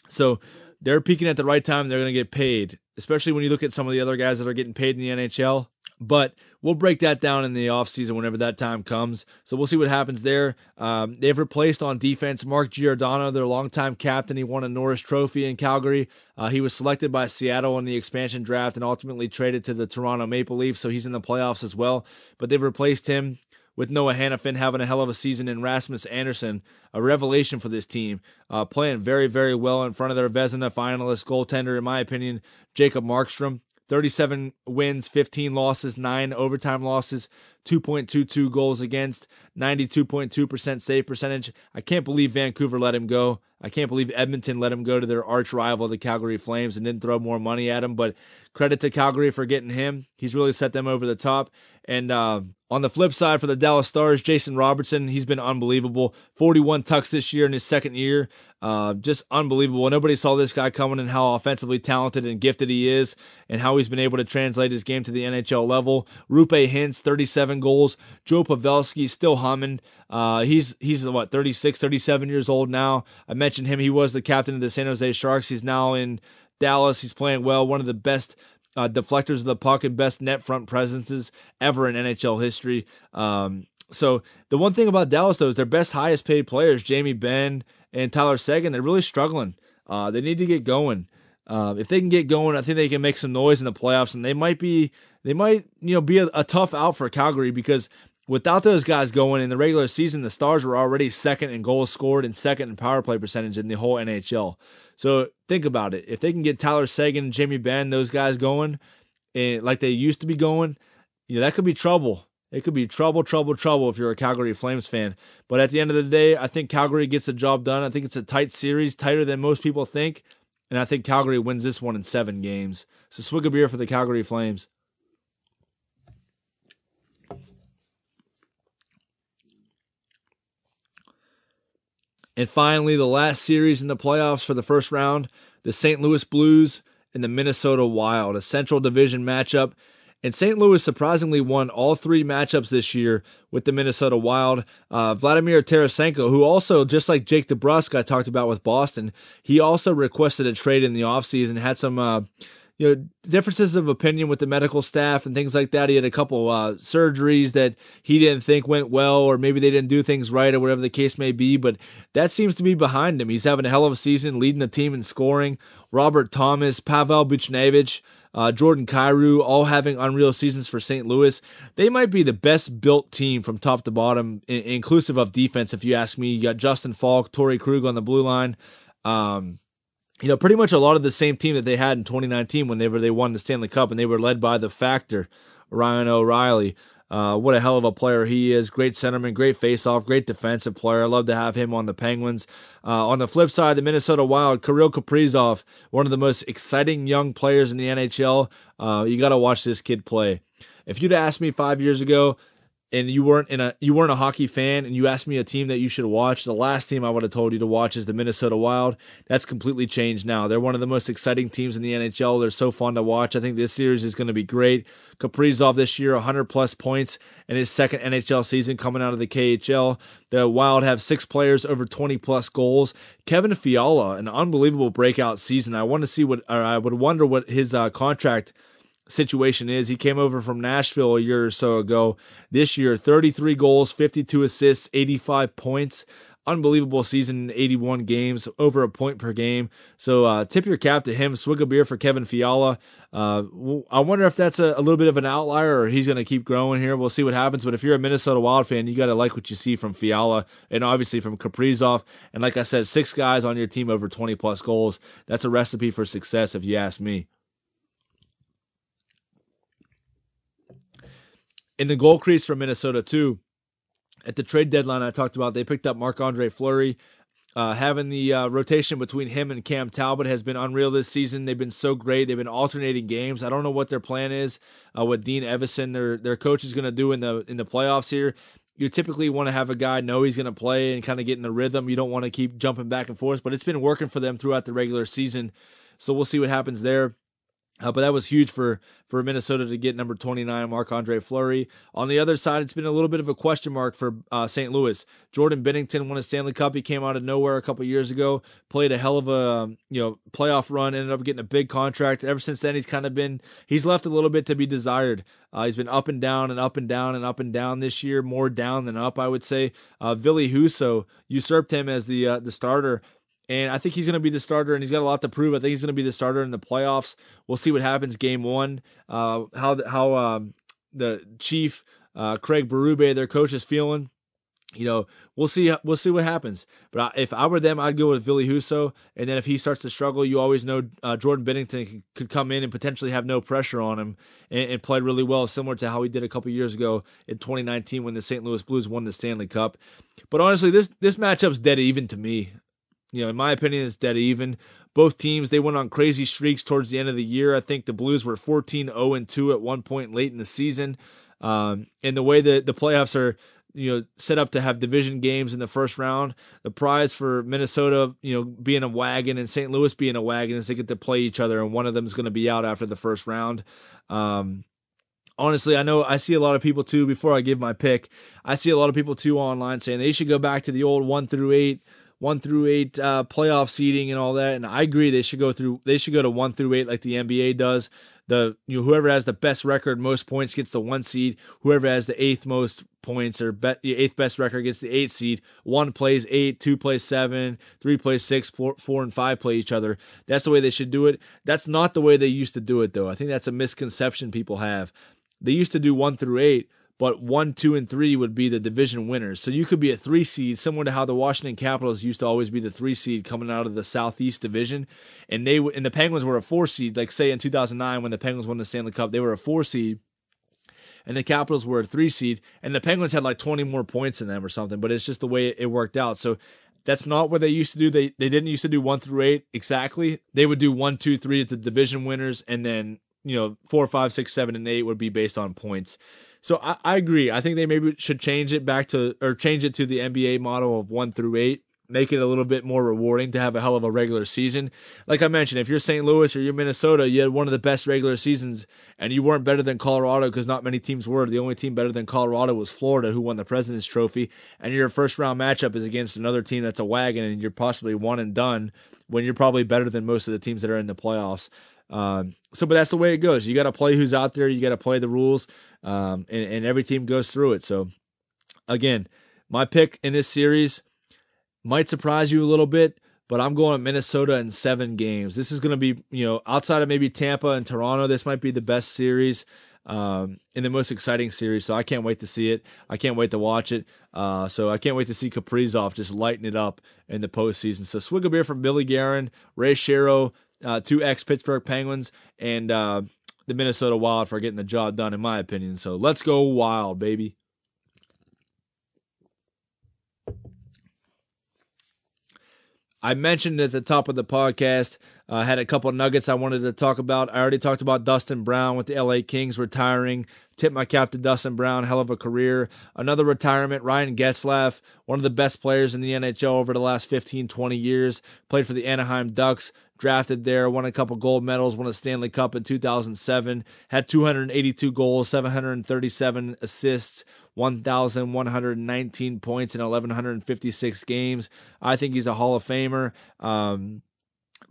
So they're peaking at the right time. They're going to get paid, especially when you look at some of the other guys that are getting paid in the NHL. But we'll break that down in the offseason whenever that time comes. So we'll see what happens there. Um, they've replaced on defense Mark Giordano, their longtime captain. He won a Norris Trophy in Calgary. Uh, he was selected by Seattle in the expansion draft and ultimately traded to the Toronto Maple Leafs, so he's in the playoffs as well. But they've replaced him with Noah Hanifin having a hell of a season and Rasmus Andersson, a revelation for this team, uh, playing very, very well in front of their Vezina finalist goaltender, in my opinion, Jacob Markstrom. 37 wins, 15 losses, 9 overtime losses, 2.22 goals against, 92.2% save percentage. I can't believe Vancouver let him go. I can't believe Edmonton let him go to their arch rival, the Calgary Flames, and didn't throw more money at him. But credit to Calgary for getting him. He's really set them over the top. And uh, on the flip side for the Dallas Stars, Jason Robertson, he's been unbelievable. 41 tucks this year in his second year. Uh, just unbelievable. Nobody saw this guy coming and how offensively talented and gifted he is and how he's been able to translate his game to the NHL level. Roope Hintz, 37 goals. Joe Pavelski still humming. Uh, he's he's what 36, 37 years old now. I mentioned him. He was the captain of the San Jose Sharks. He's now in Dallas. He's playing well. One of the best uh, deflectors of the puck and best net front presences ever in NHL history. Um, so the one thing about Dallas though is their best highest paid players, Jamie Benn and Tyler Seguin, they're really struggling. Uh, they need to get going. Uh, if they can get going, I think they can make some noise in the playoffs, and they might be they might you know be a, a tough out for Calgary because without those guys going in the regular season, the Stars were already second in goals scored and second in power play percentage in the whole NHL. So think about it. If they can get Tyler Seguin, Jamie Benn, those guys going, and like they used to be going, you know, that could be trouble. It could be trouble, trouble, trouble if you're a Calgary Flames fan. But at the end of the day, I think Calgary gets the job done. I think it's a tight series, tighter than most people think. And I think Calgary wins this one in seven games. So swig a beer for the Calgary Flames. And finally, the last series in the playoffs for the first round the St. Louis Blues and the Minnesota Wild, a Central Division matchup. And St. Louis surprisingly won all three matchups this year with the Minnesota Wild. Uh, Vladimir Tarasenko, who also, just like Jake DeBrusk I talked about with Boston, he also requested a trade in the offseason, had some uh, you know differences of opinion with the medical staff and things like that. He had a couple uh, surgeries that he didn't think went well, or maybe they didn't do things right, or whatever the case may be. But that seems to be behind him. He's having a hell of a season, leading the team in scoring. Robert Thomas, Pavel Buchnevich, uh, Jordan Kyrou, all having unreal seasons for St. Louis. They might be the best built team from top to bottom, in- inclusive of defense. If you ask me, you got Justin Faulk, Torey Krug on the blue line. Um, you know, pretty much a lot of the same team that they had in 2019 whenever they won the Stanley Cup, and they were led by the factor, Ryan O'Reilly. Uh, what a hell of a player he is. Great centerman, great faceoff, great defensive player. I love to have him on the Penguins. Uh, on the flip side, the Minnesota Wild, Kirill Kaprizov, one of the most exciting young players in the NHL. Uh, you got to watch this kid play. If you'd asked me five years ago, and you weren't in a you weren't a hockey fan and you asked me a team that you should watch, the last team I would have told you to watch is the Minnesota Wild. That's completely changed now. They're one of the most exciting teams in the NHL. They're so fun to watch. I think this series is going to be great. Kaprizov this year 100 plus points in his second NHL season coming out of the KHL. The Wild have six players over 20 plus goals. Kevin Fiala, an unbelievable breakout season. I want to see what I would wonder what his uh, contract situation is. He came over from Nashville a year or so ago. This year, 33 goals, 52 assists, 85 points. Unbelievable season, 81 games, over a point per game. So uh, tip your cap to him. Swig a beer for Kevin Fiala. Uh, I wonder if that's a, a, little bit of an outlier or he's going to keep growing here. We'll see what happens. But if you're a Minnesota Wild fan, you got to like what you see from Fiala and obviously from Kaprizov. And like I said, six guys on your team over 20 plus goals. That's a recipe for success, if you ask me. In the goal crease for Minnesota too. At the trade deadline, I talked about they picked up Marc Andre Fleury. Uh, having the uh, rotation between him and Cam Talbot has been unreal this season. They've been so great. They've been alternating games. I don't know what their plan is. Uh, what Dean Evason, their their coach, is going to do in the in the playoffs here. You typically want to have a guy know he's going to play and kind of get in the rhythm. You don't want to keep jumping back and forth, but it's been working for them throughout the regular season. So we'll see what happens there. Uh, but that was huge for for Minnesota to get number 29, Marc Andre Fleury. On the other side, it's been a little bit of a question mark for uh, St. Louis. Jordan Binnington won a Stanley Cup. He came out of nowhere a couple years ago, played a hell of a um, you know playoff run, ended up getting a big contract. Ever since then, he's kind of been he's left a little bit to be desired. Uh, he's been up and down and up and down and up and down this year, more down than up, I would say. Uh, Ville Husso usurped him as the uh, the starter and I think he's going to be the starter, and he's got a lot to prove. I think he's going to be the starter in the playoffs. We'll see what happens game one. Uh, how how um, the chief uh, Craig Berube, their coach, is feeling. You know, we'll see. We'll see what happens. But if I were them, I'd go with Ville Husso. And then if he starts to struggle, you always know uh, Jordan Binnington could come in and potentially have no pressure on him and, and play really well, similar to how he did a couple years ago in 2019 when the St. Louis Blues won the Stanley Cup. But honestly, this this matchup's dead even to me. You know, in my opinion, it's dead even. Both teams they went on crazy streaks towards the end of the year. I think the Blues were 14 0 and 2 at one point late in the season. Um, and the way that the playoffs are, you know, set up to have division games in the first round, the prize for Minnesota, you know, being a wagon and St. Louis being a wagon is they get to play each other, and one of them is going to be out after the first round. Um, honestly, I know I see a lot of people too. Before I give my pick, I see a lot of people too online saying they should go back to the old one through eight one through eight uh, playoff seeding and all that. And I agree they should go through. They should go to one through eight like the NBA does. The you know whoever has the best record, most points gets the one seed. Whoever has the eighth most points or the eighth best record gets the eight seed. One plays eight, two plays seven, three plays six, four, four and five play each other. That's the way they should do it. That's not the way they used to do it though. I think that's a misconception people have. They used to do one through eight but one, two, and three would be the division winners. So you could be a three seed, similar to how the Washington Capitals used to always be the three seed coming out of the Southeast Division, and they and the Penguins were a four seed. Like say in 2009 when the Penguins won the Stanley Cup, they were a four seed, and the Capitals were a three seed, and the Penguins had like 20 more points in them or something. But it's just the way it worked out. So that's not what they used to do. They they didn't used to do one through eight exactly. They would do one, two, three at the division winners, and then you know four, five, six, seven, and eight would be based on points. So I, I agree. I think they maybe should change it back to or change it to the NBA model of one through eight make it a little bit more rewarding to have a hell of a regular season. Like I mentioned, if you're St. Louis or you're Minnesota, you had one of the best regular seasons and you weren't better than Colorado because not many teams were. The only team better than Colorado was Florida, who won the President's Trophy. And your first round matchup is against another team that's a wagon and you're possibly one and done when you're probably better than most of the teams that are in the playoffs. Um, so, but that's the way it goes. You got to play who's out there. You got to play the rules um, and, and every team goes through it. So, again, my pick in this series might surprise you a little bit, but I'm going to Minnesota in seven games. This is going to be, you know, outside of maybe Tampa and Toronto, this might be the best series um, in the most exciting series. So I can't wait to see it. I can't wait to watch it. Uh, so I can't wait to see Kaprizov just lighten it up in the postseason. So swig a beer from Billy Guerin, Ray Shero, uh, two ex Pittsburgh Penguins, and uh, the Minnesota Wild for getting the job done, in my opinion. So let's go wild, baby. I mentioned at the top of the podcast, I uh, had a couple nuggets I wanted to talk about. I already talked about Dustin Brown with the LA Kings retiring. Tip my cap to Dustin Brown, hell of a career. Another retirement, Ryan Getzlaf, one of the best players in the NHL over the last 15, 20 years. Played for the Anaheim Ducks, drafted there, won a couple gold medals, won a Stanley Cup in 2007, had 282 goals, 737 assists, 1,119 points in 1,156 games. I think he's a Hall of Famer. Um,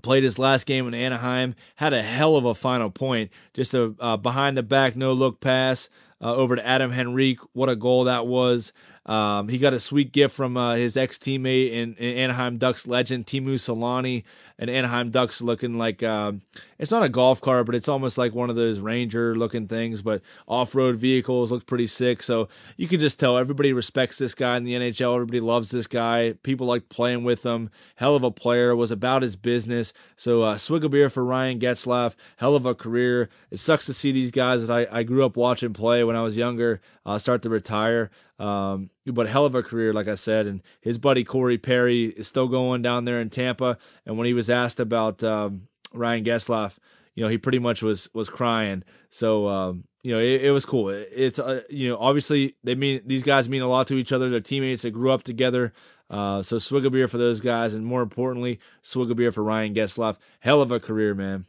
played his last game in Anaheim, had a hell of a final point. Just a uh, behind the back, no look pass uh, over to Adam Henrique. What a goal that was. Um, he got a sweet gift from uh, his ex teammate and, Anaheim Ducks legend Teemu Selanne, and Anaheim Ducks looking like uh, it's not a golf cart, but it's almost like one of those Ranger looking things, but off road vehicles look pretty sick. So you can just tell everybody respects this guy in the NHL. Everybody loves this guy. People like playing with him. Hell of a player. Was about his business. So uh, swig a beer for Ryan Getzlaf. Hell of a career. It sucks to see these guys that I, I grew up watching play when I was younger uh, start to retire. Um, but hell of a career, like I said. And his buddy Corey Perry is still going down there in Tampa. And when he was asked about um, Ryan Getzlaf, you know, he pretty much was was crying. So um, you know, it, it was cool. It, it's uh, you know, obviously they mean these guys mean a lot to each other. They're teammates. They grew up together. Uh, so swig a beer for those guys, and more importantly, swig a beer for Ryan Getzlaf. Hell of a career, man.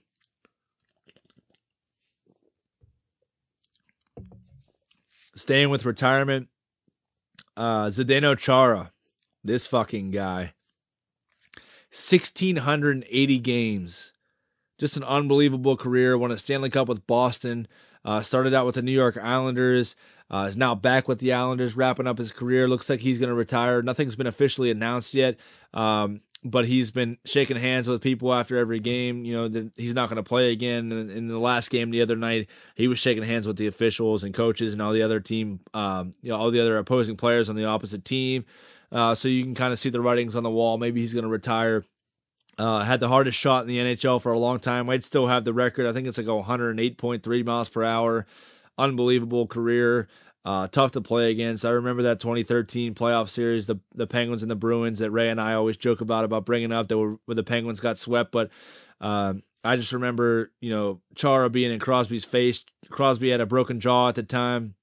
Staying with retirement, uh, Zdeno Chara, this fucking guy. 1,680 games. Just an unbelievable career. Won a Stanley Cup with Boston. Uh, started out with the New York Islanders. Uh, is now back with the Islanders, wrapping up his career. Looks like he's going to retire. Nothing's been officially announced yet. Um, but he's been shaking hands with people after every game. You know, that he's not going to play again. In, the last game the other night, he was shaking hands with the officials and coaches and all the other team, um, you know, all the other opposing players on the opposite team. Uh, so you can kind of see the writings on the wall. Maybe he's going to retire. Uh, had the hardest shot in the NHL for a long time. I'd still have the record. I think it's like 108.3 miles per hour. Unbelievable career. Uh, tough to play against. I remember that 2013 playoff series, the the Penguins and the Bruins that Ray and I always joke about about bringing up that were, where the Penguins got swept. But um, I just remember, you know, Chara being in Crosby's face. Crosby had a broken jaw at the time.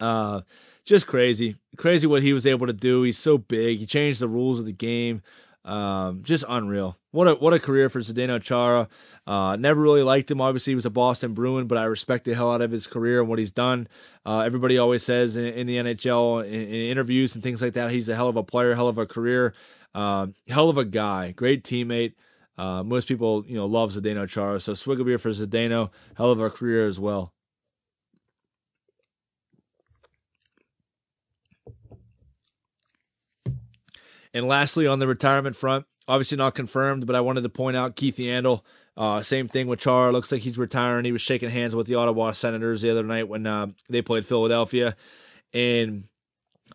Uh, just crazy, crazy what he was able to do. He's so big. He changed the rules of the game. Um, just unreal. What a what a career for Zdeno Chara. Uh, never really liked him. Obviously, he was a Boston Bruin, but I respect the hell out of his career and what he's done. Uh, everybody always says in, in the NHL, in, in, interviews and things like that, he's a hell of a player, hell of a career. Uh, hell of a guy, great teammate. Uh, most people, you know, love Zdeno Chara. So swig a beer for Zdeno. Hell of a career as well. And lastly, on the retirement front, obviously not confirmed, but I wanted to point out Keith Yandle. Uh, same thing with Char. Looks like he's retiring. He was shaking hands with the Ottawa Senators the other night when uh, they played Philadelphia. And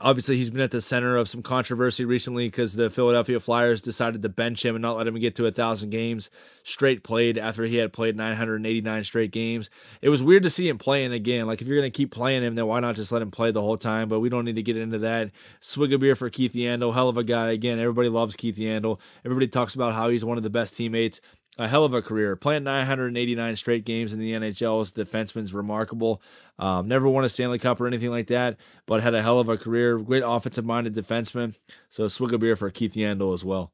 obviously he's been at the center of some controversy recently because the Philadelphia Flyers decided to bench him and not let him get to a thousand games straight played after he had played 989 straight games. It was weird to see him playing again. Like if you're gonna keep playing him, then why not just let him play the whole time? But we don't need to get into that. Swig a beer for Keith Yandle, hell of a guy. Again, everybody loves Keith Yandle. Everybody talks about how he's one of the best teammates a hell of a career. Playing 989 straight games in the NHL a defenseman's remarkable. Um, never won a Stanley Cup or anything like that, but had a hell of a career. Great offensive minded defenseman. So swig a beer for Keith Yandle as well.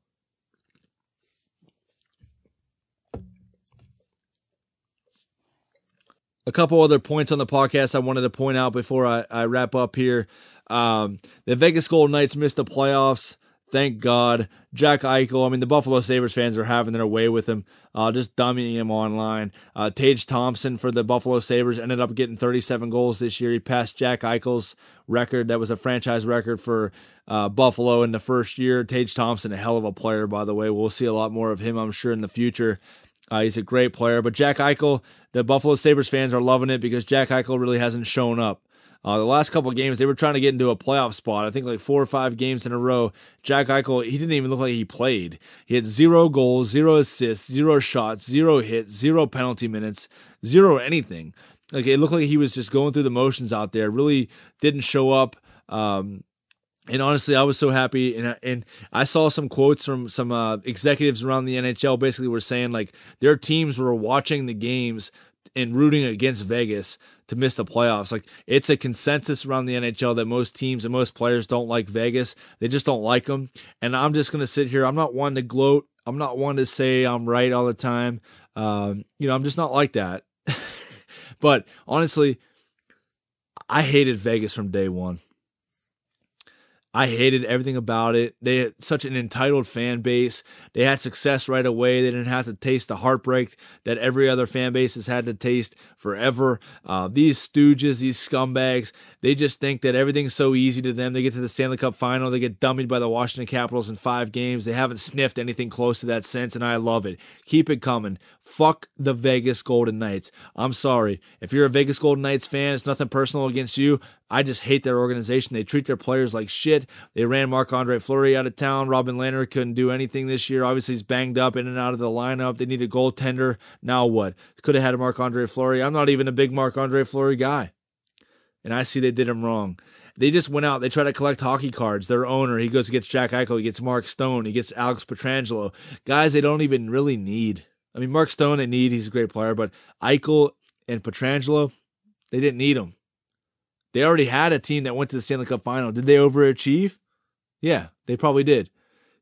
A couple other points on the podcast I wanted to point out before I, I wrap up here. Um, the Vegas Golden Knights missed the playoffs. Thank God. Jack Eichel, I mean, the Buffalo Sabres fans are having their way with him, uh, just dummying him online. Uh, Tage Thompson for the Buffalo Sabres ended up getting 37 goals this year. He passed Jack Eichel's record. That was a franchise record for uh, Buffalo in the first year. Tage Thompson, a hell of a player, by the way. We'll see a lot more of him, I'm sure, in the future. Uh, he's a great player. But Jack Eichel, the Buffalo Sabres fans are loving it because Jack Eichel really hasn't shown up. Uh, the last couple games, they were trying to get into a playoff spot. I think like four or five games in a row. Jack Eichel, he didn't even look like he played. He had zero goals, zero assists, zero shots, zero hits, zero penalty minutes, zero anything. Like it looked like he was just going through the motions out there. Really didn't show up. Um, and honestly, I was so happy, and and I saw some quotes from some uh, executives around the NHL. Basically, were saying like their teams were watching the games and rooting against Vegas to miss the playoffs. Like it's a consensus around the NHL that most teams and most players don't like Vegas. They just don't like them. And I'm just gonna sit here. I'm not one to gloat. I'm not one to say I'm right all the time. Um, you know, I'm just not like that. (laughs) but honestly, I hated Vegas from day one. I hated everything about it. They had such an entitled fan base. They had success right away. They didn't have to taste the heartbreak that every other fan base has had to taste forever. Uh, these stooges, these scumbags, they just think that everything's so easy to them. They get to the Stanley Cup final, they get dummied by the Washington Capitals in five games. They haven't sniffed anything close to that since, and I love it. Keep it coming. Fuck the Vegas Golden Knights. I'm sorry. If you're a Vegas Golden Knights fan, it's nothing personal against you. I just hate their organization. They treat their players like shit. They ran Marc Andre Fleury out of town. Robin Lehner couldn't do anything this year. Obviously, he's banged up in and out of the lineup. They need a goaltender. Now what? Could have had a Marc Andre Fleury. I'm not even a big Marc Andre Fleury guy. And I see they did him wrong. They just went out. They try to collect hockey cards. Their owner, he goes gets Jack Eichel. He gets Mark Stone. He gets Alex Pietrangelo. Guys they don't even really need. I mean, Mark Stone they need. He's a great player. But Eichel and Pietrangelo, they didn't need him. They already had a team that went to the Stanley Cup final. Did they overachieve? Yeah, they probably did.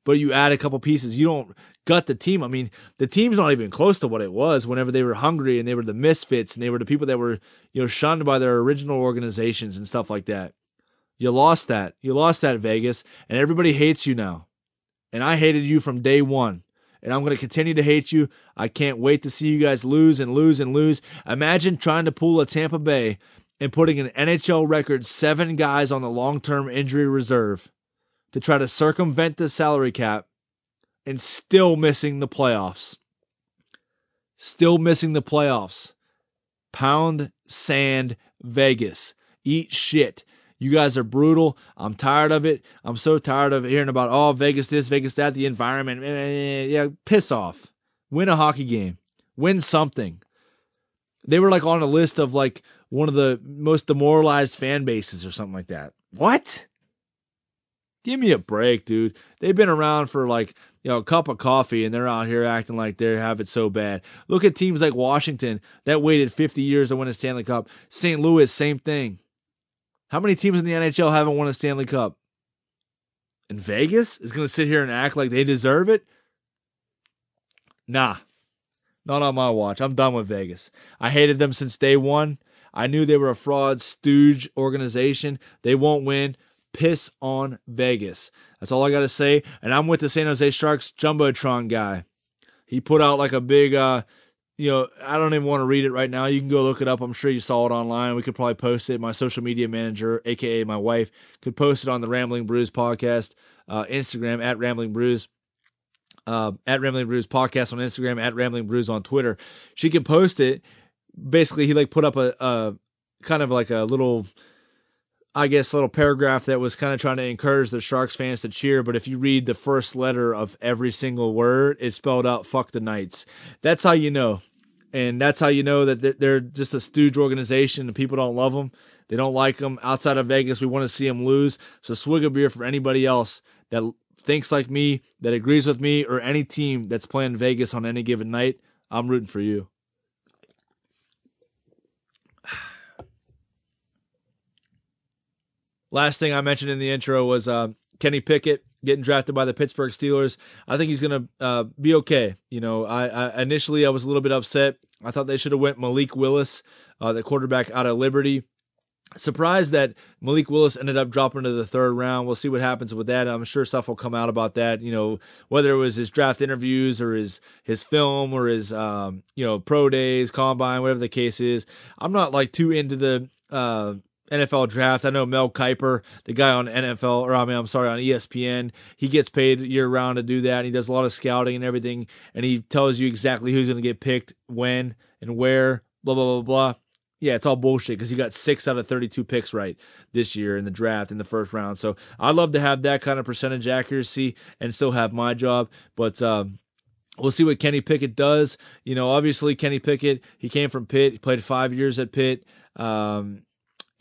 But you add a couple pieces. You don't gut the team. I mean, the team's not even close to what it was whenever they were hungry and they were the misfits and they were the people that were, you know, shunned by their original organizations and stuff like that. You lost that. You lost that Vegas and everybody hates you now. And I hated you from day one and I'm going to continue to hate you. I can't wait to see you guys lose and lose and lose. Imagine trying to pull a Tampa Bay and putting an NHL record seven guys on the long term injury reserve to try to circumvent the salary cap and still missing the playoffs. Still missing the playoffs. Pound sand Vegas. Eat shit. You guys are brutal. I'm tired of it. I'm so tired of hearing about, oh, Vegas this, Vegas that, the environment. Eh, eh, eh, yeah, piss off. Win a hockey game. Win something. They were like on a list of like one of the most demoralized fan bases or something like that. What? Give me a break, dude. They've been around for like, you know, a cup of coffee and they're out here acting like they have it so bad. Look at teams like Washington that waited 50 years to win a Stanley Cup. St. Louis, same thing. How many teams in the NHL haven't won a Stanley Cup? And Vegas is going to sit here and act like they deserve it? Nah, not on my watch. I'm done with Vegas. I hated them since day one. I knew they were a fraud, stooge organization. They won't win. piss on Vegas. That's all I got to say. And I'm with the San Jose Sharks Jumbotron guy. He put out like a big, uh, you know, I don't even want to read it right now. You can go look it up. I'm sure you saw it online. We could probably post it. My social media manager, aka my wife, could post it on the Rambling Brews podcast, uh, Instagram at Rambling Brews. Uh, at Rambling Brews podcast on Instagram, at Rambling Brews on Twitter. She could post it. Basically, he like put up a, a kind of like a little I guess, little paragraph that was kind of trying to encourage the Sharks fans to cheer. But if you read the first letter of every single word, it spelled out "fuck the Knights." That's how you know, and that's how you know that they're just a stooge organization and people don't love them. They don't like them. Outside of Vegas, we want to see them lose. So swig a beer for anybody else that thinks like me, that agrees with me, or any team that's playing Vegas on any given night. I'm rooting for you. (sighs) Last thing I mentioned in the intro was uh, Kenny Pickett getting drafted by the Pittsburgh Steelers. I think he's going to uh, be okay. You know, I, I, initially I was a little bit upset. I thought they should have went Malik Willis, uh, the quarterback out of Liberty. Surprised that Malik Willis ended up dropping to the third round. We'll see what happens with that. I'm sure stuff will come out about that. You know, whether it was his draft interviews or his his film or his um, you know pro days, combine, whatever the case is. I'm not like too into the uh, NFL draft. I know Mel Kiper, the guy on NFL, or I mean, I'm sorry, on ESPN, he gets paid year round to do that. And he does a lot of scouting and everything, and he tells you exactly who's going to get picked, when, and where, blah, blah, blah, blah. Yeah, it's all bullshit because he got six out of 32 picks right this year in the draft in the first round. So I'd love to have that kind of percentage accuracy and still have my job. But, um, We'll see what Kenny Pickett does. You know, obviously Kenny Pickett, he came from Pitt. He played five years at Pitt. Um,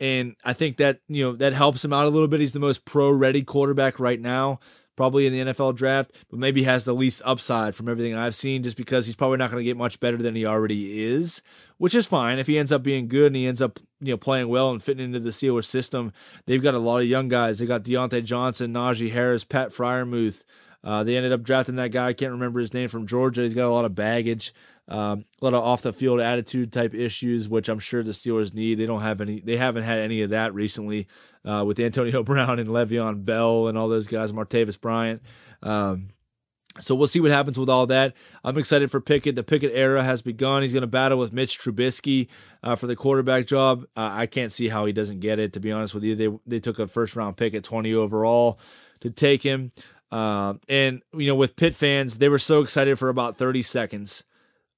and I think that you know that helps him out a little bit. He's the most pro-ready quarterback right now, probably in the NFL draft, but maybe has the least upside from everything I've seen, just because he's probably not going to get much better than he already is, which is fine if he ends up being good and he ends up you know playing well and fitting into the Steelers system. They've got a lot of young guys. They got Diontae Johnson, Najee Harris, Pat Freiermuth. Uh, they ended up drafting that guy. I can't remember his name from Georgia. He's got a lot of baggage. Um, a lot of off the field attitude type issues, which I'm sure the Steelers need. They don't have any. They haven't had any of that recently uh, with Antonio (laughs) Brown and Le'Veon Bell and all those guys, Martavis Bryant. Um, so we'll see what happens with all that. I'm excited for Pickett. The Pickett era has begun. He's going to battle with Mitch Trubisky uh, for the quarterback job. Uh, I can't see how he doesn't get it. To be honest with you, they they took a first round pick at 20 overall to take him. Uh, and you know, with Pitt fans, they were so excited for about 30 seconds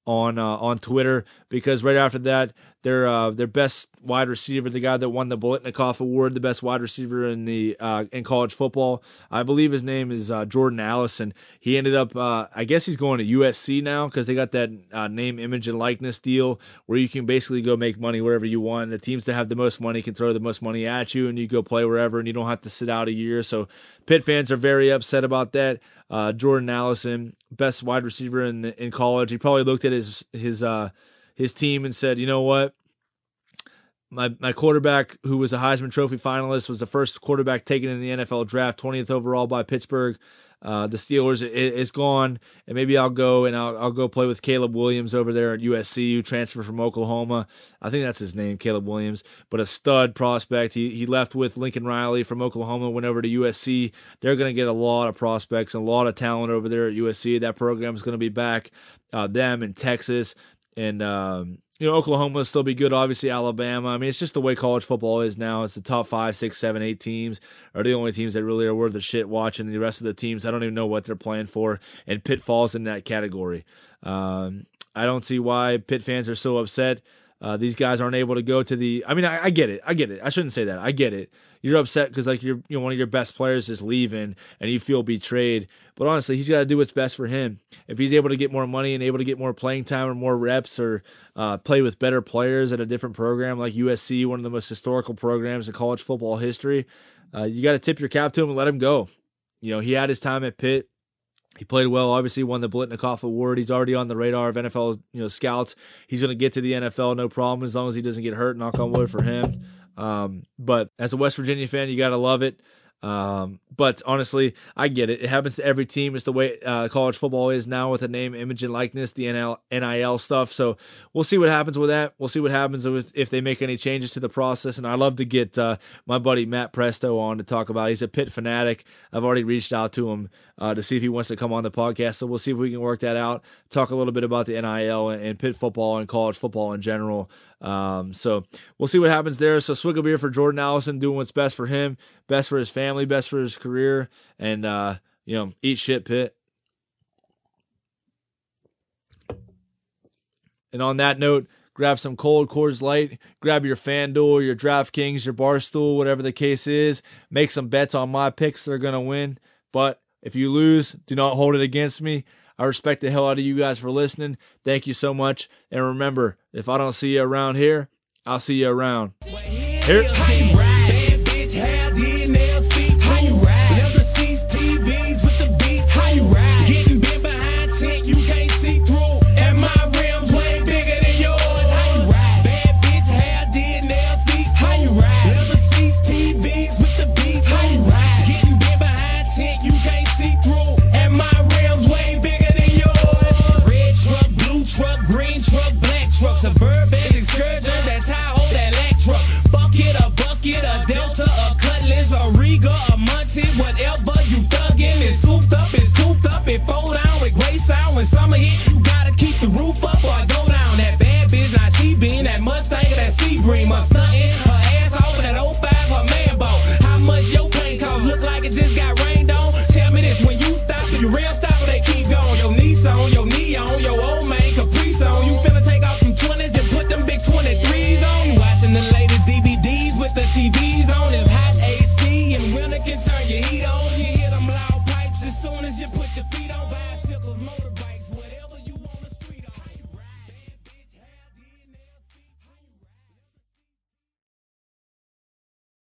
on uh, on Twitter because right after that, their uh, their best wide receiver, the guy that won the Biletnikoff Award, the best wide receiver in the uh, in college football, I believe his name is uh, Jordan Addison. He ended up, uh, I guess he's going to USC now because they got that uh, name, image, and likeness deal where you can basically go make money wherever you want. The teams that have the most money can throw the most money at you, and you go play wherever, and you don't have to sit out a year. So Pitt fans are very upset about that. Uh, Jordan Addison, best wide receiver in in college. He probably looked at his his uh, his team and said, "You know what? My my quarterback, who was a Heisman Trophy finalist, was the first quarterback taken in the NFL draft, 20th overall by Pittsburgh uh, the Steelers is gone, and maybe I'll go and I'll, I'll go play with Caleb Williams over there at USC, who transferred from Oklahoma. I think that's his name, Caleb Williams, but a stud prospect. He he left with Lincoln Riley from Oklahoma, went over to USC. They're going to get a lot of prospects and a lot of talent over there at USC. That program is going to be back. Uh, them in Texas and um, you know, Oklahoma will still be good. Obviously, Alabama. I mean, it's just the way college football is now. It's the top five, six, seven, eight teams are the only teams that really are worth the shit watching. The rest of the teams, I don't even know what they're playing for. And Pitt falls in that category. Um, I don't see why Pitt fans are so upset. Uh, these guys aren't able to go to the. I mean, I, I, get it. I get it. I shouldn't say that. I get it. You're upset because like you're, you know, one of your best players is leaving and you feel betrayed. But honestly, he's got to do what's best for him. If he's able to get more money and able to get more playing time or more reps or uh, play with better players at a different program like USC, one of the most historical programs in college football history, uh, you got to tip your cap to him and let him go. You know, he had his time at Pitt. He played well. Obviously, won the Biletnikoff Award. He's already on the radar of NFL, you know, scouts. He's going to get to the NFL, no problem, as long as he doesn't get hurt. Knock on wood for him. Um, but as a West Virginia fan, you got to love it. Um, but honestly, I get it. It happens to every team. It's the way uh, college football is now with the name, image, and likeness, the NL, NIL stuff. So we'll see what happens with that. We'll see what happens with if they make any changes to the process. And I love to get uh, my buddy Matt Presto on to talk about. It. He's a Pitt fanatic. I've already reached out to him uh, to see if he wants to come on the podcast. So we'll see if we can work that out. Talk a little bit about the NIL and, and Pitt football and college football in general. Um, so we'll see what happens there. So swig a beer for Jordan Addison, doing what's best for him, best for his family, best for his career, and uh, you know, eat shit, Pitt. And on that note, grab some cold Coors Light, grab your FanDuel, your DraftKings, your Barstool, whatever the case is. Make some bets on my picks. They're gonna win. But if you lose, do not hold it against me. I respect the hell out of you guys for listening. Thank you so much. And remember, if I don't see you around here, I'll see you around. Here. The roof up